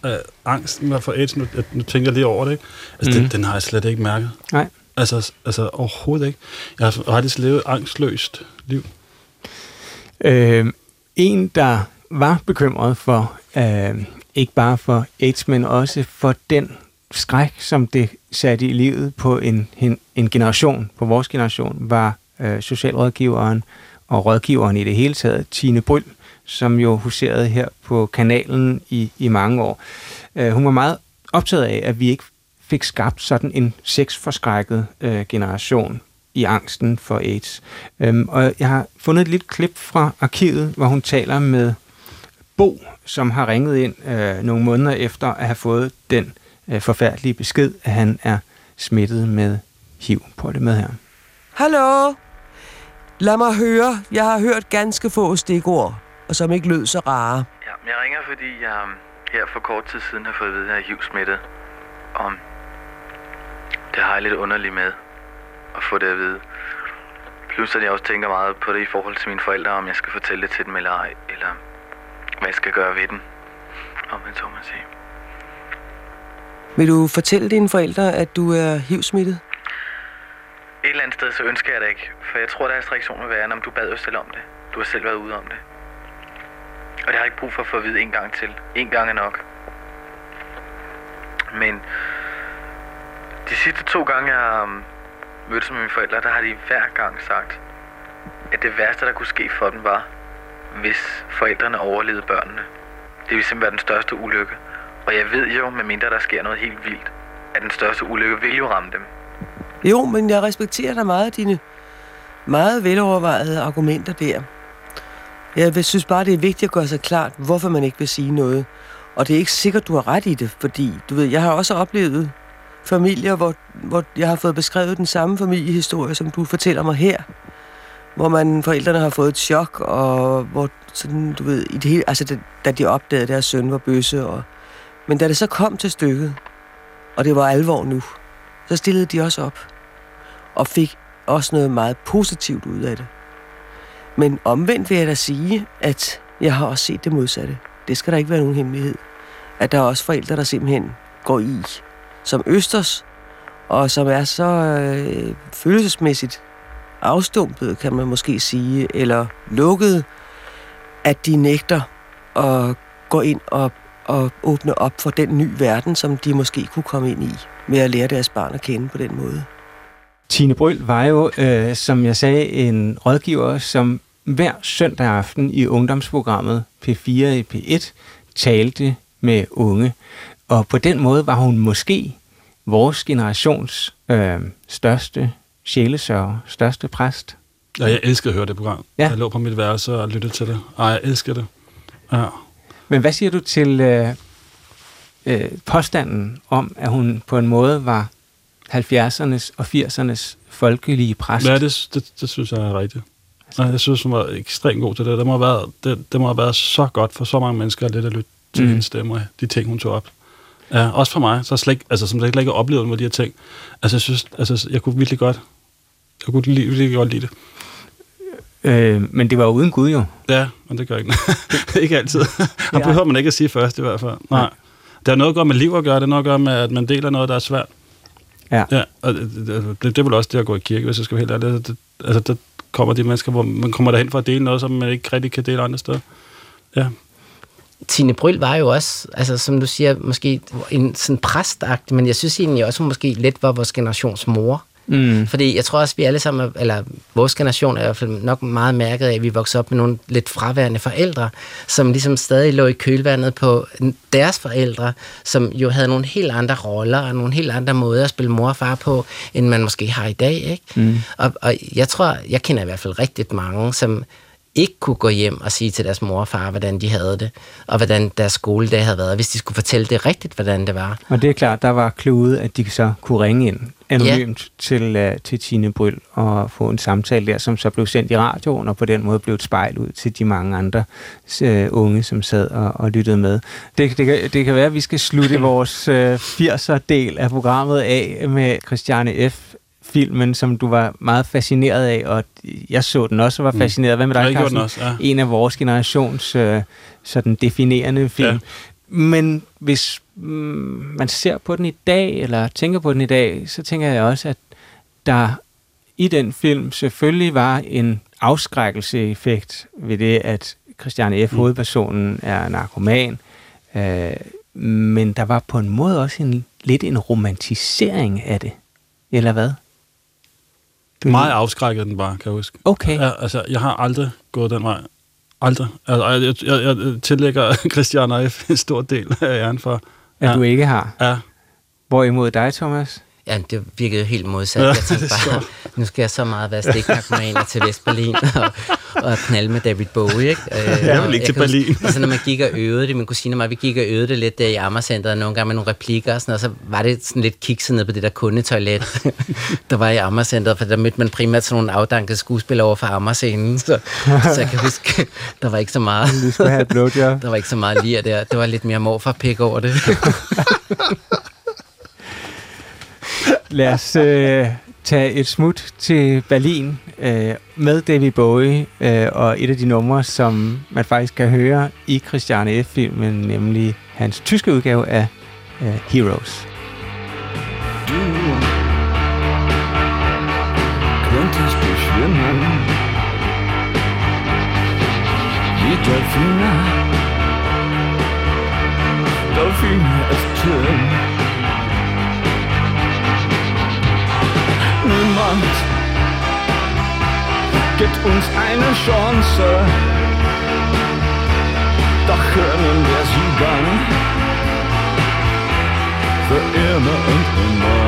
øh, angsten var for AIDS, nu, nu tænker jeg lige over det, ikke? Altså, mm. den, den har jeg slet ikke mærket. Nej. Altså, altså overhovedet ikke. Jeg har faktisk levet angstløst liv. Øh, en, der var bekymret for, øh, ikke bare for AIDS, men også for den skræk, som det satte i livet på en, en, en generation, på vores generation, var øh, socialrådgiveren og rådgiveren i det hele taget, Tine Bryl, som jo huserede her på kanalen i, i mange år. Øh, hun var meget optaget af, at vi ikke fik skabt sådan en sexforskrækket øh, generation i angsten for AIDS. Øhm, og jeg har fundet et lille klip fra arkivet, hvor hun taler med Bo, som har ringet ind øh, nogle måneder efter at have fået den øh, forfærdelige besked, at han er smittet med HIV. Prøv det med her. Hallo? Lad mig høre. Jeg har hørt ganske få stikord og som ikke lød så rare. Ja, men jeg ringer, fordi jeg um, her for kort tid siden har fået at vide, at jeg er HIV-smittet. Om det har jeg lidt underligt med at få det at vide. Plus at jeg også tænker meget på det i forhold til mine forældre, om jeg skal fortælle det til dem eller ej, eller hvad jeg skal gøre ved dem. Om man så må sige. Vil du fortælle dine forældre, at du er HIV-smittet? Et eller andet sted, så ønsker jeg det ikke. For jeg tror, der er reaktion vil være, når du bad jo selv om det. Du har selv været ude om det. Og det har jeg ikke brug for at få at vide en gang til. En gang er nok. Men de sidste to gange, jeg um, mødtes med mine forældre, der har de hver gang sagt, at det værste, der kunne ske for dem, var, hvis forældrene overlevede børnene. Det ville simpelthen være den største ulykke. Og jeg ved jo, medmindre der sker noget helt vildt, at den største ulykke vil jo ramme dem. Jo, men jeg respekterer dig meget dine meget velovervejede argumenter der. Jeg synes bare, det er vigtigt at gøre sig klart, hvorfor man ikke vil sige noget. Og det er ikke sikkert, du har ret i det, fordi du ved, jeg har også oplevet familier, hvor, hvor jeg har fået beskrevet den samme familiehistorie, som du fortæller mig her. Hvor man, forældrene har fået et chok, og hvor sådan, du ved, i det hele, altså da, da de opdagede, at deres søn var bøsse. Og, men da det så kom til stykket, og det var alvor nu, så stillede de også op. Og fik også noget meget positivt ud af det. Men omvendt vil jeg da sige, at jeg har også set det modsatte. Det skal der ikke være nogen hemmelighed. At der er også forældre, der simpelthen går i som Østers, og som er så øh, følelsesmæssigt afstumpet, kan man måske sige, eller lukket, at de nægter at gå ind og, og åbne op for den nye verden, som de måske kunne komme ind i, med at lære deres barn at kende på den måde. Tine Bryl var jo, øh, som jeg sagde, en rådgiver, som hver søndag aften i ungdomsprogrammet P4 i P1 talte med unge. Og på den måde var hun måske vores generations øh, største sjælesørger, største præst. Ja, jeg elsker at høre det program. Ja. Jeg lå på mit værelse og lyttede til det. Ej, jeg elsker det. Ja. Men hvad siger du til øh, øh, påstanden om, at hun på en måde var 70'ernes og 80'ernes folkelige præst? Ja, det, det, det synes jeg er rigtigt. Ja, jeg synes, hun var ekstremt god til det. Det må have været, det, det må have været så godt for så mange mennesker, at lidt at lytte til Mm. hendes stemme og de ting, hun tog op. Ja, også for mig, så slet ikke, altså, som slet ikke har oplevet med de her ting. Altså, jeg synes, altså, jeg kunne virkelig godt, jeg kunne virkelig, virkelig godt lide det. Øh, men det var jo uden Gud jo. Ja, men det gør ikke ikke altid. Og behøver man ikke at sige først i hvert fald. Nej. Det har noget at gøre med liv at gøre. Det har noget at gøre med, at man deler noget, der er svært. Ja. ja og det, det, det, det er vel også det at gå i kirke, hvis jeg skal være helt ærlig. Det, altså, der kommer de mennesker, hvor man kommer derhen for at dele noget, som man ikke rigtig kan dele andre steder. Ja, Tine Bryl var jo også, altså som du siger, måske en sådan præstagtig, men jeg synes egentlig også, hun måske lidt var vores generations mor. Mm. Fordi jeg tror også, vi alle sammen, er- eller vores generation er i hvert fald nok meget mærket af, at vi voksede op med nogle lidt fraværende forældre, som ligesom stadig lå i kølvandet på deres forældre, som jo havde nogle helt andre roller og nogle helt andre måder at spille mor og far på, end man måske har i dag. Ikke? Mm. Og, og jeg tror, jeg kender i hvert fald rigtig mange, som ikke kunne gå hjem og sige til deres mor og far, hvordan de havde det, og hvordan deres skoledag havde været, hvis de skulle fortælle det rigtigt, hvordan det var. Og det er klart, der var kludet, at de så kunne ringe ind anonymt ja. til, uh, til Tine Bryl og få en samtale der, som så blev sendt i radioen, og på den måde blev et spejl ud til de mange andre uh, unge, som sad og, og lyttede med. Det, det, kan, det kan være, at vi skal slutte vores uh, 80'er-del af programmet af med Christiane F., filmen, som du var meget fascineret af, og jeg så den også og var fascineret. Hvad med dig, Carsten? også. Ja. en af vores generations øh, sådan definerende film. Ja. Men hvis mm, man ser på den i dag, eller tænker på den i dag, så tænker jeg også, at der i den film selvfølgelig var en afskrækkelse-effekt ved det, at Christiane F., Mm. hovedpersonen, er narkoman. Øh, men der var på en måde også en, lidt en romantisering af det. Eller hvad? Du- Meget afskrækket den bare, kan jeg huske. Okay. Ja, altså, jeg har aldrig gået den vej. Aldrig. Altså, jeg, jeg, jeg tillægger Christian F. en stor del af æren for. At ja. du ikke har. Ja, Hvorimod dig, Thomas? Ja, det virkede jo helt modsat. Ja, jeg tænkte bare, nu skal jeg så meget være stiknarkomaner til Vestberlin og, og knalde med David Bowie, ikke? Øh, Jeg vil ikke til kan huske- Berlin. Altså, når man gik og øvede det, min kusine og mig, vi gik og øvede det lidt der i Amagercenteret, nogle gange med nogle replikker og sådan noget, og så var det sådan lidt kikset ned på det der kundetoilet, der var i Amagercenteret, for der mødte man primært sådan nogle afdankede skuespillere over for Amagerscenen, så, så jeg kan huske, der var ikke så meget. Du skal have et blowjob. Der var ikke så meget lir der. Det var lidt mere morfarpik over det. Lad os øh, tage et smut til Berlin øh, med David Bowie øh, og et af de numre, som man faktisk kan høre i Christiane F-filmen, nemlig hans tyske udgave af øh, Heroes. Du könntest beschwimmen wie Delfine. Delfine ist schön. Niemand gibt uns eine Chance. Doch können wir siegen. Für immer und immer.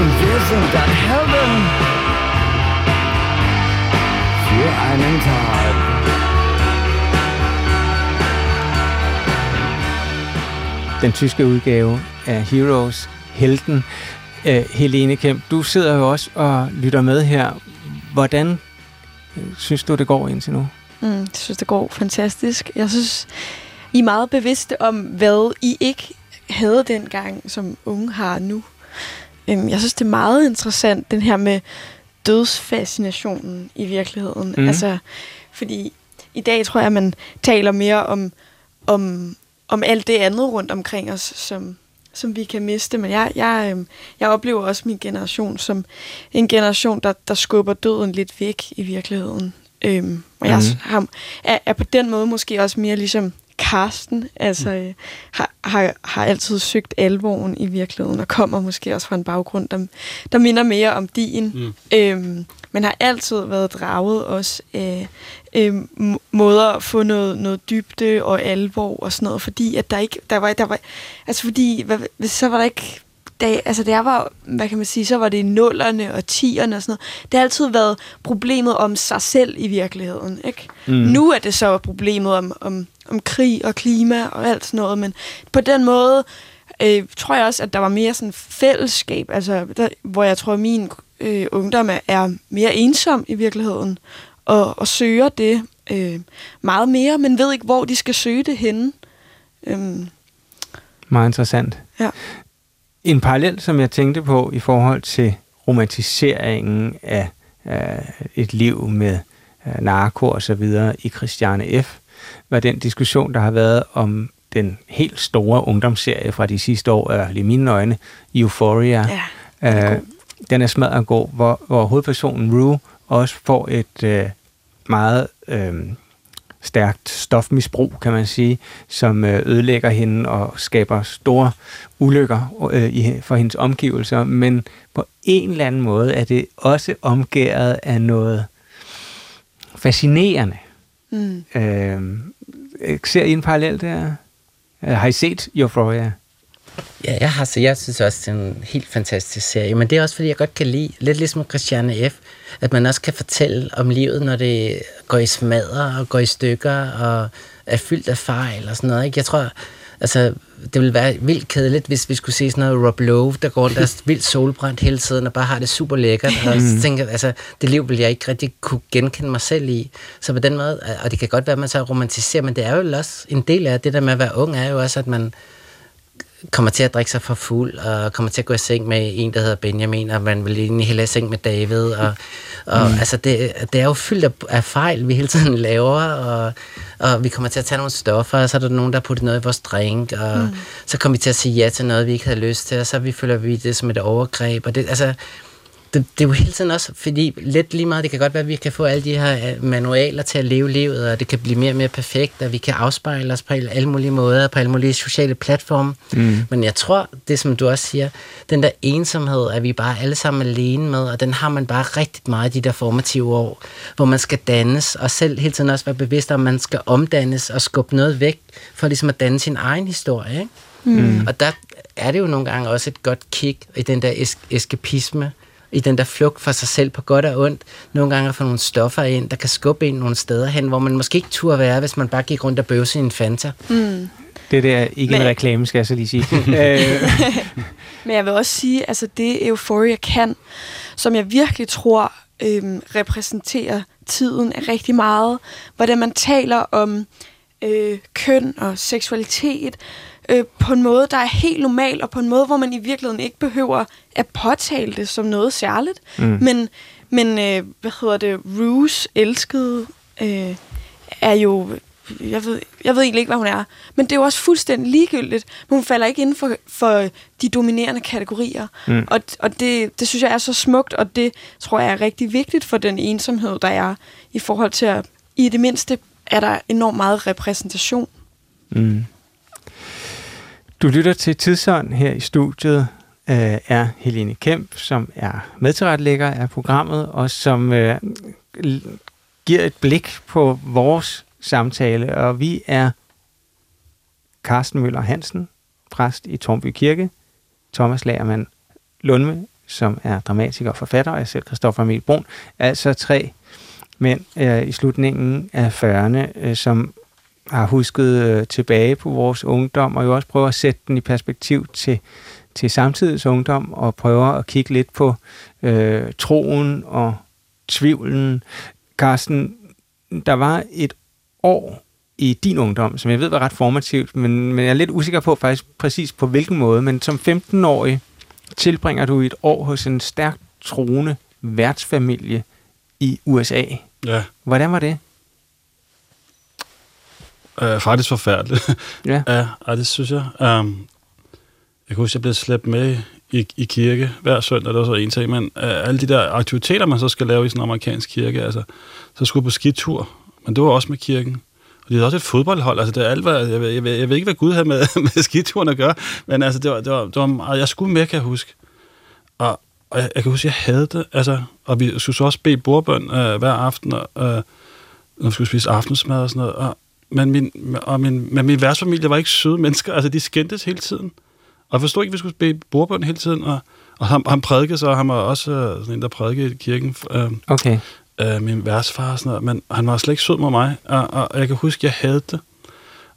Und wir sind dann Helden für einen Tag. Den tyske udgave af Heroes, Helten. Øh, Helene Kemp, du sidder jo også og lytter med her. Hvordan øh, synes du, det går indtil nu? Mm, jeg synes, det går fantastisk. Jeg synes, I er meget bevidste om, hvad I ikke havde dengang, som unge har nu. Øhm, Jeg synes, det er meget interessant, den her med dødsfascinationen i virkeligheden. Mm. Altså, fordi i dag tror jeg, man taler mere om, om, om alt det andet rundt omkring os, som, som vi kan miste. Men jeg, jeg, øhm, jeg oplever også min generation som en generation, der, der skubber døden lidt væk i virkeligheden. Øhm, og jeg Mhm. har, er, er på den måde måske også mere ligesom Karsten, altså øh, har, har, har altid søgt alvoren i virkeligheden, og kommer måske også fra en baggrund, der, der minder mere om din, Mm. øhm, men har altid været draget også af m- måder at få noget, noget dybde og alvor og sådan noget, fordi at der ikke, der var, der var altså fordi, hvad, hvis så var der ikke da, altså da jeg var, hvad kan man sige, så var det nullerne og tierne og sådan noget. Det har altid været problemet om sig selv i virkeligheden, ikke? Mm. Nu er det så problemet om, om, om krig og klima og alt sådan noget, men på den måde øh, tror jeg også, at der var mere sådan fællesskab, altså der, hvor jeg tror, at min øh, ungdom er, er mere ensom i virkeligheden, og, og søger det øh, meget mere, men ved ikke, hvor de skal søge det henne. Øhm, Meget interessant. Ja. En parallel, som jeg tænkte på i forhold til romantiseringen af, af et liv med uh, narko og så videre i Christiane F., var den diskussion, der har været om den helt store ungdomsserie fra de sidste år, eller i mine øjne, Euphoria. ja. Øh, den er smadret god, hvor, hvor hovedpersonen Rue også får et øh, meget øh, stærkt stofmisbrug, kan man sige, som øh, ødelægger hende og skaber store ulykker øh, i, for hendes omgivelser, men på en eller anden måde er det også omgæret af noget fascinerende. Mm. Øh, ser I en parallel der? Øh, har I set Euphoria? Ja, jeg har så jeg synes også, det er en helt fantastisk serie, men det er også, fordi jeg godt kan lide, lidt ligesom Christiane F., at man også kan fortælle om livet, når det går i smadre og går i stykker og er fyldt af fejl og sådan noget. Ikke? Jeg tror, altså, det ville være vildt kedeligt, hvis vi skulle se sådan noget Rob Lowe, der går rundt der er vildt solbrændt hele tiden og bare har det super lækkert. Og så tænker, jeg, altså, det liv vil jeg ikke rigtig kunne genkende mig selv i. Så på den måde, og det kan godt være, at man så romantiserer, men det er jo også en del af det der med at være ung, er jo også, at man kommer til at drikke sig for fuld, og kommer til at gå i seng med en, der hedder Benjamin, og man vil egentlig hellere i seng med David, og, og mm. altså det, det er jo fyldt af, af fejl, vi hele tiden laver, og, og vi kommer til at tage nogle stoffer, og så er der nogen, der har puttet noget i vores drink, og mm. så kommer vi til at sige ja til noget, vi ikke havde lyst til, og så vi føler vi det som et overgreb, og det, altså, det, det er jo hele tiden også, fordi lidt lige meget, det kan godt være, at vi kan få alle de her øh, manualer til at leve livet, og det kan blive mere og mere perfekt, og vi kan afspejle os på alle mulige måder, på alle mulige sociale platforme. Mm. Men jeg tror, det som du også siger, den der ensomhed, er vi bare alle sammen alene med, og den har man bare rigtig meget i de der formative år, hvor man skal dannes, og selv hele tiden også være bevidst om, at man skal omdannes og skubbe noget væk, for ligesom at danne sin egen historie. Ikke? Mm. Og der er det jo nogle gange også et godt kick i den der es- eskapisme, i den der flugt for sig selv på godt og ondt. Nogle gange at få nogle stoffer ind, der kan skubbe ind nogle steder hen, hvor man måske ikke turde være, hvis man bare gik rundt og bøvse i en Fanta. Mm. Det der er ikke Men- en reklame, skal jeg så lige sige. øh, Men jeg vil også sige, altså det Euphoria kan, som jeg virkelig tror øhm, repræsenterer tiden er rigtig meget, hvordan man taler om øh, køn og seksualitet øh, på en måde, der er helt normal, og på en måde, hvor man i virkeligheden ikke behøver at påtale det som noget særligt. Mm. Men, men øh, hvad hedder det, Ruse elskede øh, er jo jeg ved, jeg ved egentlig ikke, hvad hun er. Men det er jo også fuldstændig ligegyldigt. Men hun falder ikke inden for, for de dominerende kategorier. Mm. Og, og det, det synes jeg er så smukt, og det tror jeg er rigtig vigtigt for den ensomhed, der er i forhold til at, i det mindste, er der enormt meget repræsentation. Mm. Du lytter til Tidsånd her i studiet øh, er Helene Kemp, som er medtilrettelægger af programmet, og som øh, giver et blik på vores samtale. Og vi er Carsten Møller Hansen, præst i Tornby Kirke, Thomas Lagermann Lundme, som er dramatiker og forfatter, og jeg selv, Christoffer Emil Brun, altså tre mænd øh, i slutningen af 40'erne, øh, som har husket øh, tilbage på vores ungdom, og jo også prøver at sætte den i perspektiv til, til samtidens ungdom, og prøver at kigge lidt på øh, troen og tvivlen. Carsten, der var et år i din ungdom, som jeg ved var ret formativt, men, men jeg er lidt usikker på faktisk præcis på hvilken måde, men som 15-årig tilbringer du et år hos en stærkt troende værtsfamilie i USA. Ja, Hvordan var det? Øh, faktisk forfærdeligt. Ja. ja, ej, det synes jeg. Um, jeg kan huske, jeg blev slæbt med i, i kirke hver søndag, det var så en ting, men uh, alle de der aktiviteter, man så skal lave i sådan en amerikansk kirke, altså, så skulle jeg på skitur, men det var også med kirken. Og de havde også et fodboldhold, altså det er alt, hvad, jeg, jeg, ved, jeg ved ikke, hvad Gud havde med, med skituren at gøre, men altså, det var, det var, det var meget, jeg skulle med, kan jeg huske. Og, og jeg, jeg kan huske, jeg havde det, altså, og vi skulle så også bede bordbøn øh, hver aften, og, øh, når vi skulle spise aftensmad og sådan noget, og, men min, og min, men min værtsfamilie var ikke søde mennesker, altså de skændtes hele tiden. Og jeg forstod ikke, at vi skulle bede bordbøn hele tiden, og, og han, han prædikede så, han var også øh, sådan en, der prædikede i kirken, øh, Okay. øh, min værtsfar og sådan noget, men han var slet ikke sød mod mig, og, og jeg kan huske, at jeg havde det,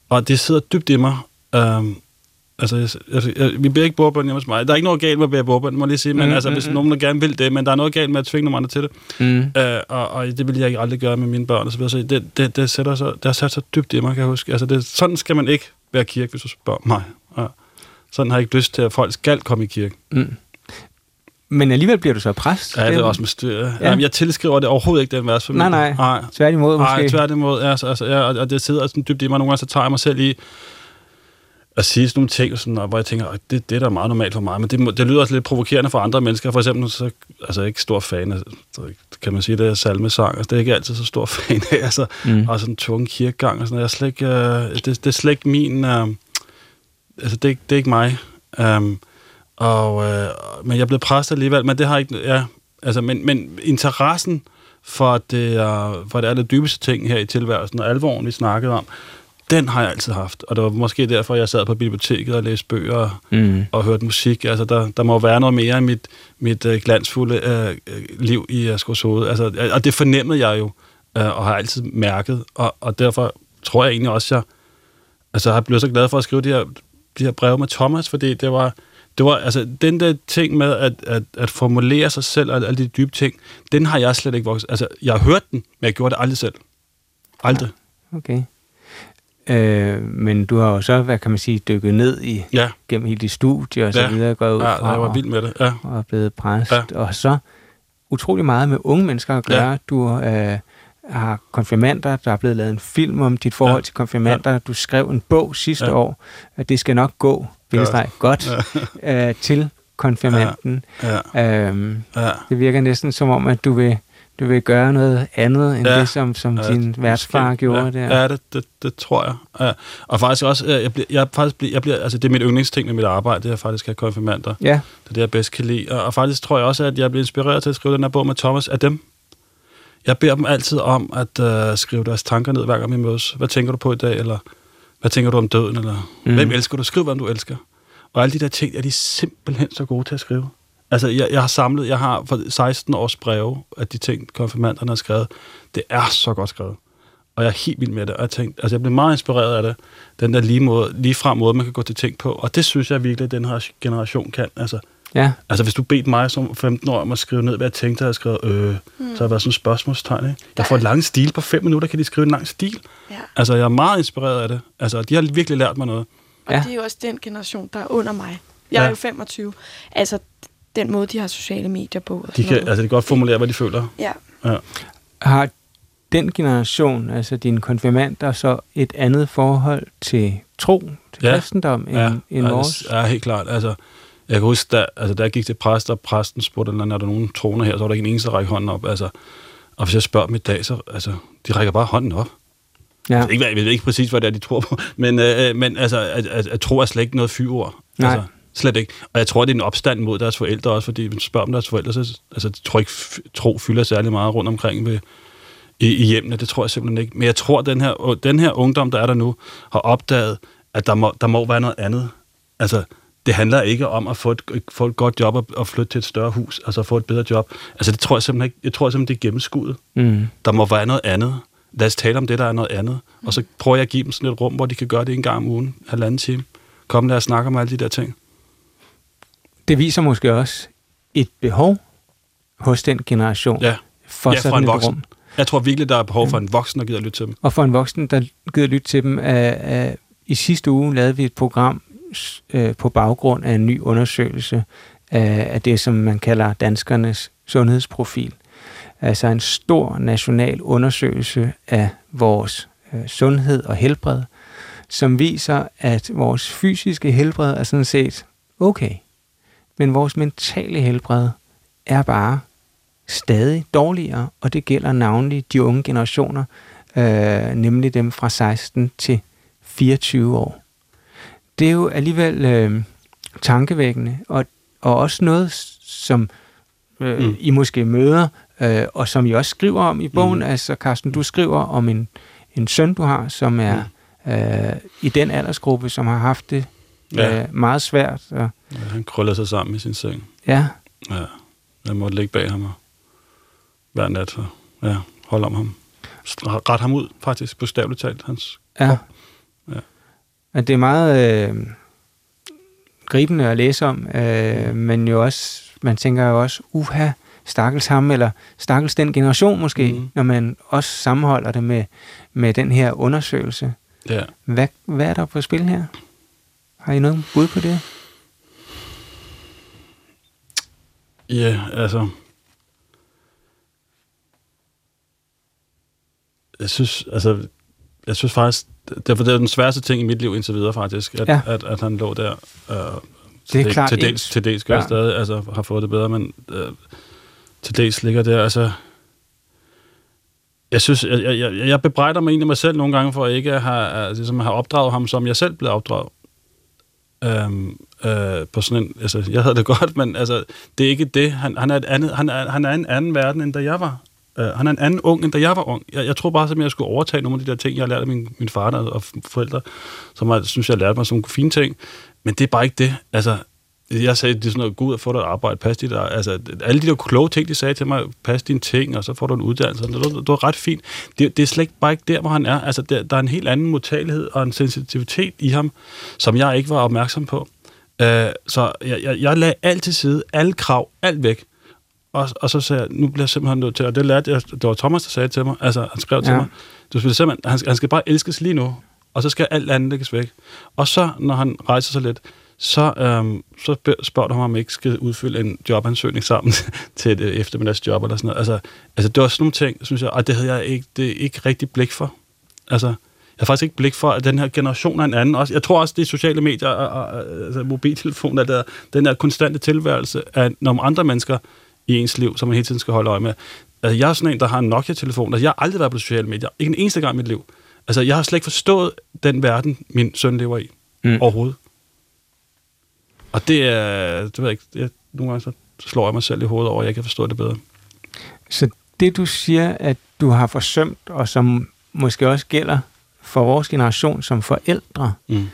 og det sidder dybt i mig. Øh, altså, jeg, jeg, vi beder ikke bordbøn hjemme hos mig. Der er ikke noget galt med at bede bordbøn, må jeg lige sige, men Mm, altså, mm, hvis mm. nogen der gerne vil det, men der er noget galt med at tvinge nogle andre til det. Mm. Øh, og, og det vil jeg ikke aldrig gøre med mine børn og så videre. Så det, det, det, sætter så, det har sat så dybt i mig, kan jeg huske. Altså, det, sådan skal man ikke være kirke, hvis du spørger mig. Ja. Sådan har jeg ikke lyst til, at folk skal komme i kirke. Mm. Men alligevel bliver du så præst. Ja, det er også med styr. Ja. Ja. Jamen, jeg tilskriver det overhovedet ikke den værtsfamilie. Nej, nej. nej. Tværtimod måske. Nej, tværtimod. Ja, altså, altså, ja, og, og det sidder sådan dybt i mig. Nogle gange så tager jeg mig selv i at sige sådan nogle ting, og sådan, og hvor jeg tænker, "Ej, det, det er da meget normalt for mig, men det, det lyder også lidt provokerende for andre mennesker. For eksempel, så altså, jeg er ikke stor fan af, kan man sige, det er salmesang, altså, det er ikke altid så stor fan af, altså, Mm. og sådan tung kirkegang og sådan noget. Jeg slet ikke, øh, det, det er slet ikke min, øh, altså det, er ikke- det er ikke mig. Um, og, øh, men jeg blevet præst alligevel, men det har ikke, ja, altså, men, men interessen for det, er, for det er det dybeste ting her i tilværelsen, og alvoren, vi snakkede om, den har jeg altid haft. Og det var måske derfor, jeg sad på biblioteket og læste bøger Mm. og hørte musik. Altså, der, der må være noget mere i mit, mit øh, glansfulde øh, øh, liv i Skovshoved. Altså, og det fornemmede jeg jo, øh, og har altid mærket. Og, og derfor tror jeg egentlig også, jeg altså, har blevet så glad for at skrive de her, de her breve med Thomas, fordi det var, det var altså, den der ting med at, at, at formulere sig selv og alle de dybe ting, den har jeg slet ikke vokset. Altså, jeg har hørt den, men jeg gjorde det aldrig selv. Aldrig. Okay. Øh, men du har jo så, hvad kan man sige, dykket ned i Ja, gennem hele dit studie og så Ja. videre, gået ud ja fra jeg var og- vild med det. Ja. og er blevet præst, Ja. og så utrolig meget med unge mennesker at gøre. Ja. Du øh, har konfirmander, der er blevet lavet en film om dit forhold ja. Til konfirmander. Ja. Du skrev en bog sidste ja. År, at det skal nok gå, godt, godt ja. øh, til konfirmanden. Ja, Ja. Øhm, ja. det virker næsten som om, at du vil, du vil gøre noget andet, end ja. Det, som, som Ja, din værtsfar gjorde ja. der. Ja, det, det, det tror jeg. Ja. Og faktisk også, øh, jeg bliver, jeg faktisk bliver, jeg bliver, altså det er mit yndlingsting med mit arbejde, det er faktisk at konfirmander. Ja, Det er det, jeg bedst kan lide. Og, og faktisk tror jeg også, at jeg bliver inspireret til at skrive den her bog med Thomas af dem. Jeg beder dem altid om at uh, skrive deres tanker ned, hver gang vi mødes. Hvad tænker du på i dag? Eller hvad tænker du om døden? Eller mm. hvem elsker du? Skriv, hvem du elsker. Og alle de der ting er de simpelthen så gode til at skrive. Altså, jeg, jeg har samlet, jeg har for 16 års breve af de ting, konfirmanderne har skrevet. Det er så godt skrevet. Og jeg er helt vild med det. Og jeg, tænkte, altså, jeg blev meget inspireret af det. Den der lige, måde, lige frem måde, man kan gå til ting på. Og det synes jeg virkelig, at den her generation kan. Altså, ja. Altså, hvis du bedte mig som 15 år om at skrive ned, hvad jeg tænkte, at jeg skrev, øh, mm. så har det været sådan et spørgsmålstegn, ikke? Jeg får en lang stil. På fem minutter kan de skrive en lang stil. Ja. Altså, jeg er meget inspireret af det. Altså, de har virkelig lært mig noget. Og Ja. ja. det er jo også den generation, der er under mig. Jeg er Ja. jo 25. Altså, den måde, de har sociale medier på. Og De sådan kan, noget. altså, de kan godt formulere, hvad de føler. Ja. Ja. Har den generation, altså dine konfirmander, så et andet forhold til tro, til Ja. kristendom, end, Ja, end ja, vores? det er helt klart. Altså, jeg kan huske, da, altså, da jeg gik til præst, og præsten spurgte, er der nogen troner her, så var der ikke en eneste, der række hånden op. Altså, og hvis jeg spørger dem i dag, så altså, de rækker bare hånden op. Ja. Jeg ved ikke, hvad- jeg ved ikke præcis, hvad det er, de tror på. Men, øh, men altså, at, at, at tro er slet ikke noget fyord. Nej. Altså, slet ikke. Og jeg tror, det er en opstand mod deres forældre også, fordi hvis du spørger om deres forældre, så altså, jeg tror ikke, tro fylder særlig meget rundt omkring ved, i, i hjemmene. Det tror jeg simpelthen ikke. Men jeg tror, at den her, den her ungdom, der er der nu, har opdaget, at der må, der må være noget andet. Altså, det handler ikke om at få et, få et godt job og, og flytte til et større hus, altså få et bedre job. Altså, det tror jeg simpelthen ikke. Jeg tror simpelthen, det er gennemskuddet. Mm. Der må være noget andet. Lad os tale om det, der er noget andet. Og så prøver jeg at give dem sådan et rum, hvor de kan gøre det en gang om ugen, halvanden time. Kom, lad os snakke om alle de der ting. Det viser måske også et behov hos den generation Ja, for ja for sådan en et voksen. rum. Jeg tror virkelig, der er behov for en voksen, der gider lytte til dem. Og for en voksen, der gider lytte til dem. Uh, uh, I sidste uge lavede vi et program uh, på baggrund af en ny undersøgelse uh, af det, som man kalder danskernes sundhedsprofil. Altså en stor national undersøgelse af vores uh, sundhed og helbred, som viser, at vores fysiske helbred er sådan set okay. Men vores mentale helbred er bare stadig dårligere, og det gælder navnlig de unge generationer, øh, nemlig dem fra 16 til 24 år. Det er jo alligevel øh, tankevækkende, og, og også noget, som øh, mm. I måske møder, øh, og som I også skriver om i bogen. Mm. Altså, Carsten, du skriver om en, en søn, du har, som er mm. øh, i den aldersgruppe, som har haft det Ja. Øh, meget svært. Og, Ja, han krøllede sig sammen i sin seng. ja, Ja. Jeg måtte ligge bag ham og hver nat og ja, holde om ham. Ret ham ud, faktisk, bogstaveligt talt. Hans. ja. Ja. ja. At det er meget øh, gribende at læse om, øh, men jo også, man tænker jo også, uha, stakkels ham, eller stakkels den generation måske, mm. når man også sammenholder det med, med den her undersøgelse. Ja. Hvad, hvad er der på spil her? Har I noget bud på det? Ja, altså... Jeg synes, altså... Jeg synes faktisk, det er, det er den sværeste ting i mit liv indtil videre faktisk, at, Ja. ja. at, at han lå der. Øh, Det er til, klart til dels, til dels gør jeg børn. stadig, altså har fået det bedre, men øh, til dels ligger der, altså... Jeg synes, jeg, jeg, jeg, jeg bebrejder mig egentlig mig selv nogle gange for ikke at have, at, ligesom at have opdraget ham, som jeg selv blev opdraget. Øhm, øh, på sådan en, altså, jeg havde det godt, men altså, det er ikke det. Han, han, er, et andet, han, er, han er en anden verden, end da jeg var. Uh, han er en anden ung, end da jeg var ung. Jeg, jeg tror bare, at jeg skulle overtage nogle af de der ting, jeg har lært af min, min far og forældre, som jeg synes, jeg har lært mig som fine ting. Men det er bare ikke det. Altså, jeg sagde, det er sådan noget, gå ud og få dig et arbejde, pas dit, altså, alle de der kloge ting, de sagde til mig, pas dine ting, og så får du en uddannelse, det det var ret fint. Det, det er slet ikke bare ikke der, hvor han er. Altså, der, der er en helt anden modtagelighed og en sensitivitet i ham, som jeg ikke var opmærksom på. Uh, så jeg, jeg, jeg lagde alt til side, alle krav, alt væk. Og, og så sagde jeg, nu bliver jeg simpelthen nødt til, og det lærte jeg, det var Thomas, der sagde til mig, altså han skrev til Ja. mig, du skal simpelthen, han, han skal bare elskes lige nu, og så skal alt andet lægges væk. Og så, når han rejser sig lidt, så, øhm, så spørger du ham, om han ikke skal udfylde en jobansøgning sammen til et øh, eftermiddagsjob eller sådan noget. Altså, altså det var sådan nogle ting, synes jeg, og det havde jeg ikke, det ikke rigtig blik for. Altså, jeg har faktisk ikke blik for, at den her generation er en anden. Også, jeg tror også, det er sociale medier og, og, og altså, mobiltelefoner, der, den her konstante tilværelse af nogle andre mennesker i ens liv, som man hele tiden skal holde øje med. Altså, jeg er sådan en, der har en Nokia-telefon. Altså, jeg har aldrig været på sociale medier. Ikke en eneste gang i mit liv. Altså, jeg har slet ikke forstået den verden, min søn lever i. Mm. Overhovedet. Og det er, det ved jeg ikke, jeg, nogle gange så slår jeg mig selv i hovedet over, at jeg kan forstå det bedre. Så det du siger, at du har forsømt, og som måske også gælder for vores generation som forældre, Mm.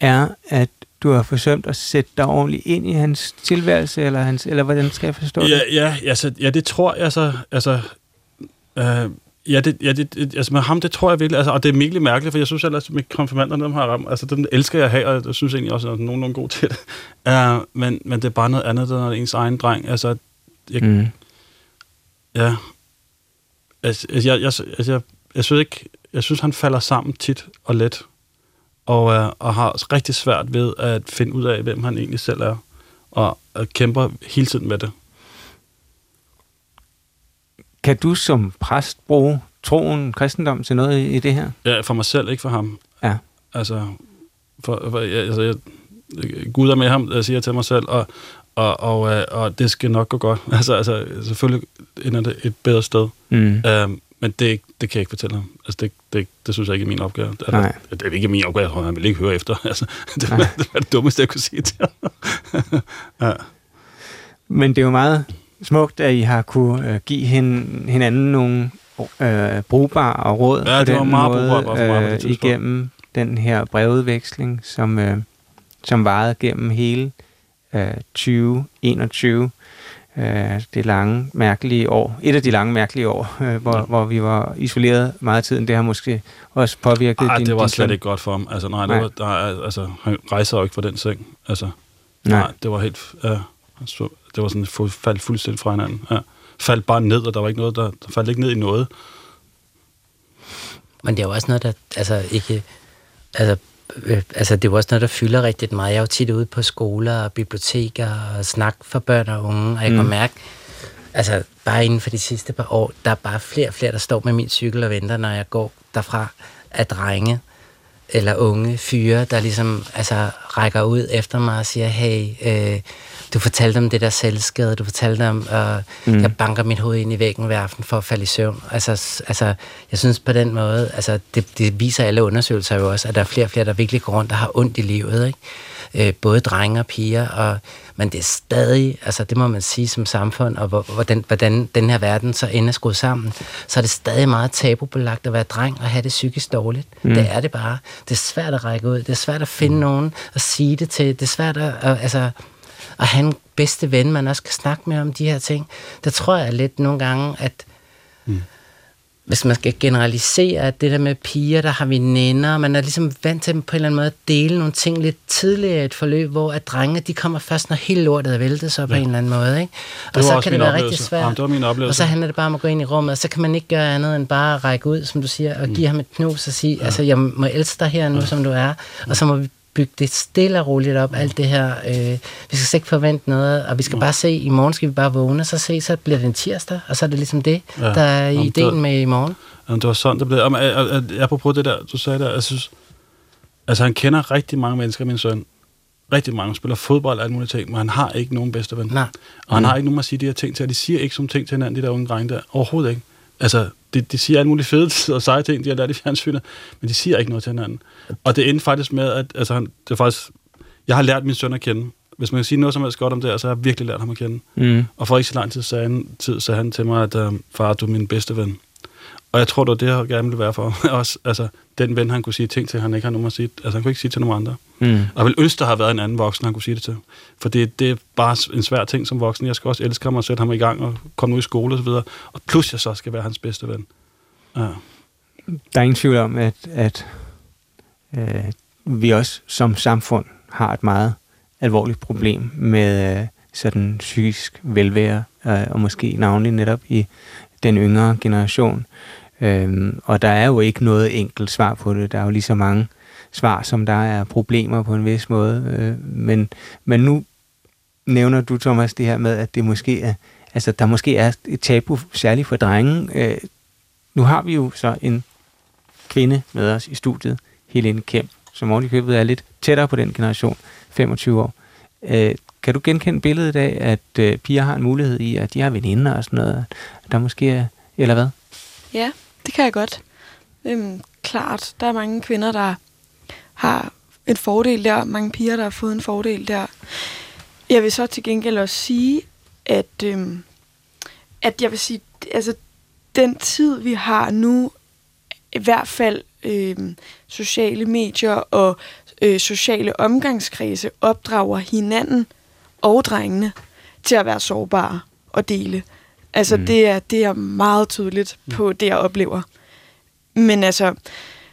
er, at du har forsømt at sætte dig ordentligt ind i hans tilværelse, eller, hans, eller hvordan skal jeg forstå Ja, det? ja, altså, ja, det tror jeg så, altså, øh, ja, det, ja det, altså med ham, det tror jeg virkelig, altså, og det er virkelig mærkeligt, for jeg synes ellers, med konfirmanderne, dem har jeg ramt, altså, dem elsker jeg at have, og jeg synes egentlig også, at nogen er god til det. Uh, men, men det er bare noget andet, end ens egen dreng, altså, jeg, Mm. ja, altså, jeg, jeg, altså, jeg, jeg synes ikke, jeg synes, han falder sammen tit og let, og, øh, og har rigtig svært ved at finde ud af, hvem han egentlig selv er, og, og kæmper hele tiden med det. Kan du som præst bruge troen, kristendom til noget i, i det her? Ja, for mig selv, ikke for ham. Ja. Altså, for, for, altså jeg, Gud er med ham, jeg siger til mig selv, og, og, og, øh, og det skal nok gå godt. Altså, altså selvfølgelig ender det et bedre sted. Mm. Um, men det, det kan jeg ikke fortælle ham. Altså, det, det, det synes jeg ikke er min opgave. Det er, Nej. det er ikke min opgave, han vil ikke høre efter. Altså, det, var, det var det dummeste, jeg kunne sige til ham. ja. Men det er jo meget smukt, at I har kunne øh, give hin, hinanden nogle øh, brugbare råd Ja, på det var den meget måde, for mig det øh, igennem den her brevudveksling, som, øh, som varede gennem hele øh, 2021. Øh, det lange, mærkelige år. Et af de lange, mærkelige år, øh, hvor, hvor vi var isoleret meget af tiden. Det har måske også påvirket Ej, din det var din slet søn. ikke godt for ham. Altså, nej, det Nej. var, der, er- altså, han rejser jo ikke fra den seng. Altså, Nej. Nej, det var helt... Ja, så, det var sådan, fu- faldt fuldstændig fra hinanden. Ja. Faldt bare ned, og der var ikke noget, der, der faldt ikke ned i noget. Men det er jo også noget, der altså ikke... Altså, øh, altså, det er jo også noget, der fylder rigtig meget. Jeg er jo tit ude på skoler og biblioteker og snak for børn og unge, og jeg mm. kan mærke, altså bare inden for de sidste par år, der er bare flere og flere, der står med min cykel og venter, når jeg går derfra af drenge eller unge fyre, der ligesom altså, rækker ud efter mig og siger, hey, øh, du fortalte om det der selvskade, du fortalte om, øh, mm. jeg banker mit hoved ind i væggen hver aften for at falde i søvn. Altså, altså jeg synes på den måde, altså, det, det viser alle undersøgelser jo også, at der er flere og flere, der virkelig går rundt og har ondt i livet. Ikke? øh, både drenge og piger, og, men det er stadig, altså det må man sige som samfund, og hvor, hvordan, hvordan den her verden så ender skruet sammen, så er det stadig meget tabubelagt at være dreng og have det psykisk dårligt. Mm. Det er det bare. Det er svært at række ud, det er svært at finde nogen at sige det til, det er svært at, at altså, have en bedste ven, man også kan snakke med om de her ting. Der tror jeg lidt nogle gange, at mm hvis man skal generalisere, at det der med piger, der har veninder, man er ligesom vant til på en eller anden måde at dele nogle ting lidt tidligere i et forløb, hvor at drenge, de kommer først, når hele lortet er væltet så på ja. en eller anden måde. Ikke? Og så kan det være oplevelse. rigtig svært. Jamen, det var min oplevelse. Og så handler det bare om at gå ind i rummet, og så kan man ikke gøre andet end bare at række ud, som du siger, og give mm. ham et knus og sige, ja. altså jeg må elske dig her nu, ja. som du er, og så må vi bygge det stille og roligt op, alt det her. Øh, vi skal ikke forvente noget, og vi skal bare se, i morgen skal vi bare vågne, så se, så bliver det en tirsdag, og så er det ligesom det, ja. der er Jamen, ideen det, med i morgen. Jamen, det var sådan, det blev. Jamen, apropos det der, du sagde der, jeg synes, altså han kender rigtig mange mennesker, min søn. Rigtig mange spiller fodbold og alle mulige ting, men han har ikke nogen bedste ven. Nej. Og han mm. har ikke nogen at sige de her ting til, og de siger ikke som ting til hinanden, de der unge drenge der. Overhovedet ikke. Altså, de, de siger alle mulige fede og seje ting, de har lært i fjernsynet, men de siger ikke noget til hinanden. Og det endte faktisk med, at altså, han, det er faktisk, jeg har lært min søn at kende. Hvis man kan sige noget som helst godt om det, så har jeg virkelig lært ham at kende. Mm. Og for ikke så lang tid sagde han, tid sagde han til mig, at uh, far, du er min bedste ven. Og jeg tror, det var det, jeg gerne ville være for Også, altså, den ven, han kunne sige ting til, han ikke har nogen at sige. Altså, han kunne ikke sige til nogen andre. Mm. Og ønske, der havde været en anden voksen, han kunne sige det til. For det, det er bare en svær ting som voksen. Jeg skal også elske ham og sætte ham i gang og komme ud i skole og så videre. Og plus, jeg så skal være hans bedste ven. Ja. Der er ingen tvivl om, at, at øh, vi også som samfund har et meget alvorligt problem med øh, sådan psykisk velvære, øh, og måske navnlig netop i den yngre generation. Øhm, og der er jo ikke noget enkelt svar på det. Der er jo lige så mange svar, som der er problemer på en vis måde. Øh, men, men nu nævner du, Thomas, det her med, at det måske er, altså, der måske er et tabu, særligt for drenge. Øh, nu har vi jo så en kvinde med os i studiet, Helene Kemp, som ordentligt købet er lidt tættere på den generation, 25 år. Øh, kan du genkende billedet af, at øh, piger har en mulighed i, at de har veninder og sådan noget, der måske er, eller hvad? Ja, det kan jeg godt. Øhm, klart, der er mange kvinder, der har en fordel der, mange piger, der har fået en fordel der. Jeg vil så til gengæld også sige, at, øhm, at jeg vil sige, altså den tid, vi har nu, i hvert fald øhm, sociale medier og øh, sociale omgangskredse opdrager hinanden og drengene til at være sårbare og dele. Altså, mm. det, er, det er meget tydeligt mm. på det, jeg oplever. Men altså,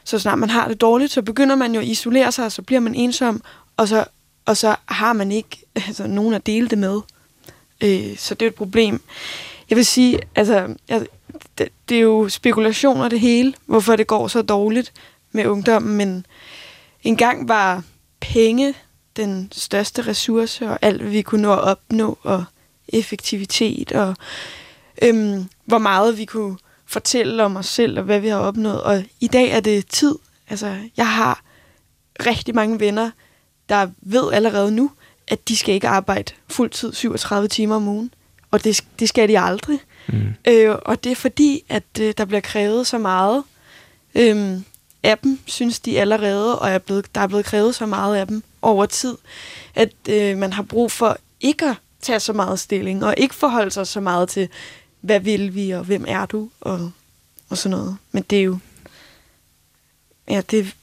så snart man har det dårligt, så begynder man jo at isolere sig, og så bliver man ensom, og så, og så har man ikke altså, nogen at dele det med. Øh, så det er et problem. Jeg vil sige, altså, jeg, det, det er jo spekulationer det hele, hvorfor det går så dårligt med ungdommen, men engang var penge den største ressource, og alt, vi kunne nå at opnå, og effektivitet, og øhm, hvor meget vi kunne fortælle om os selv, og hvad vi har opnået. Og i dag er det tid. Altså, jeg har rigtig mange venner, der ved allerede nu, at de skal ikke arbejde fuldtid 37 timer om ugen. Og det, det skal de aldrig. Mm. Øh, og det er fordi, at øh, der bliver krævet så meget øh, af dem, synes de allerede, og er blevet, der er blevet krævet så meget af dem over tid, at øh, man har brug for ikke at tage så meget stilling, og ikke forholde sig så meget til, hvad vil vi, og hvem er du, og, og sådan noget. Men det er jo... Ja, det,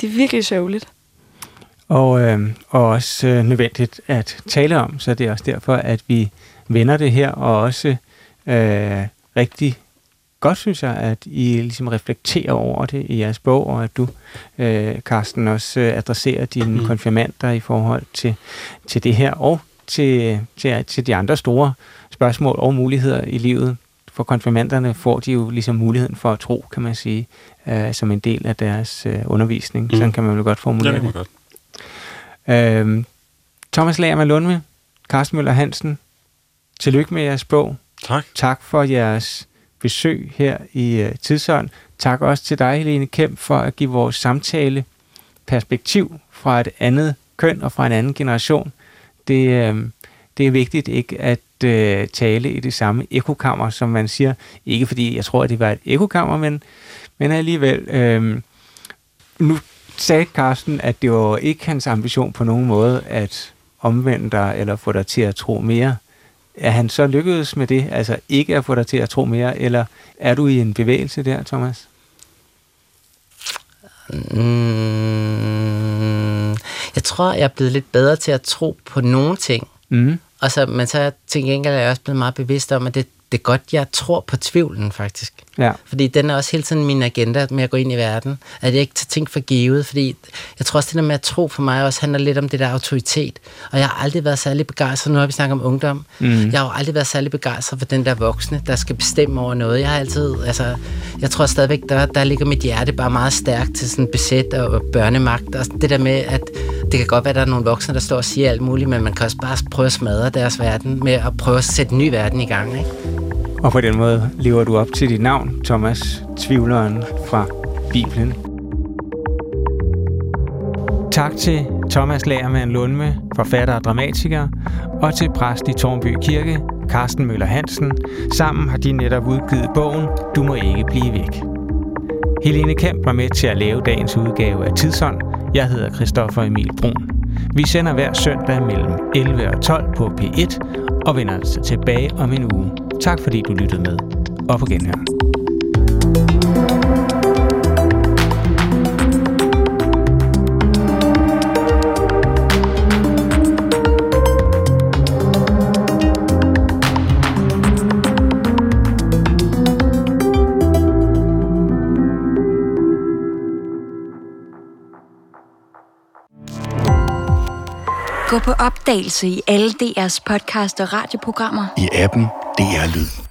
det er virkelig sørgeligt. Og, øh, og også øh, nødvendigt at tale om, så det er også derfor, at vi vender det her, og også øh, rigtig godt, synes jeg, at I ligesom reflekterer over det i jeres bog, og at du, øh, Carsten, også øh, adresserer dine mm. konfirmander i forhold til, til det her, og til, til, til de andre store spørgsmål og muligheder i livet. For konfirmanderne får de jo ligesom muligheden for at tro, kan man sige, øh, som en del af deres øh, undervisning. Mm. Sådan kan man vel godt formulere det. det. Godt. Øhm, Thomas Lagerman Lundme, Carsten Møller Hansen, tillykke med jeres bog. Tak. Tak for jeres besøg her i uh, Tidsånd. Tak også til dig, Helene Kemp, for at give vores samtale perspektiv fra et andet køn og fra en anden generation. Det, uh, det er vigtigt ikke at uh, tale i det samme ekokammer, som man siger. Ikke fordi jeg tror, at det var et ekokammer, men, men alligevel. Uh, nu sagde Carsten, at det var ikke hans ambition på nogen måde at omvende dig eller få dig til at tro mere. Er han så lykkedes med det, altså ikke at få dig til at tro mere, eller er du i en bevægelse der, Thomas? Mm, jeg tror, jeg er blevet lidt bedre til at tro på nogle ting. Mm. Og så, men så jeg til gengæld er jeg også blevet meget bevidst om, at det, det er godt, jeg tror på tvivlen, faktisk. Ja. Fordi den er også hele tiden min agenda med at gå ind i verden. At jeg ikke tager ting for givet. Fordi jeg tror også, det der med at tro for mig også handler lidt om det der autoritet. Og jeg har aldrig været særlig begejstret. Nu har vi snakket om ungdom. Mm. Jeg har jo aldrig været særlig begejstret for den der voksne, der skal bestemme over noget. Jeg har altid, altså, jeg tror stadigvæk, der, der ligger mit hjerte bare meget stærkt til sådan besæt og børnemagt. Og det der med, at det kan godt være, at der er nogle voksne, der står og siger alt muligt, men man kan også bare prøve at smadre deres verden med at prøve at sætte en ny verden i gang. Ikke? Og på den måde lever du op til dit navn, Thomas, tvivleren fra Bibelen. Tak til Thomas Lagermann Lundme, forfatter og dramatiker, og til præst i Tornby Kirke, Carsten Møller Hansen. Sammen har de netop udgivet bogen Du må ikke blive væk. Helene Kemp var med til at lave dagens udgave af Tidsånd. Jeg hedder Christoffer Emil Brun. Vi sender hver søndag mellem 11 og 12 på P1 og vender altså tilbage om en uge. Tak fordi du lyttede med. Og på genhør. Gå på opdagelse i alle DR's podcast og radioprogrammer. I appen DR Lyd.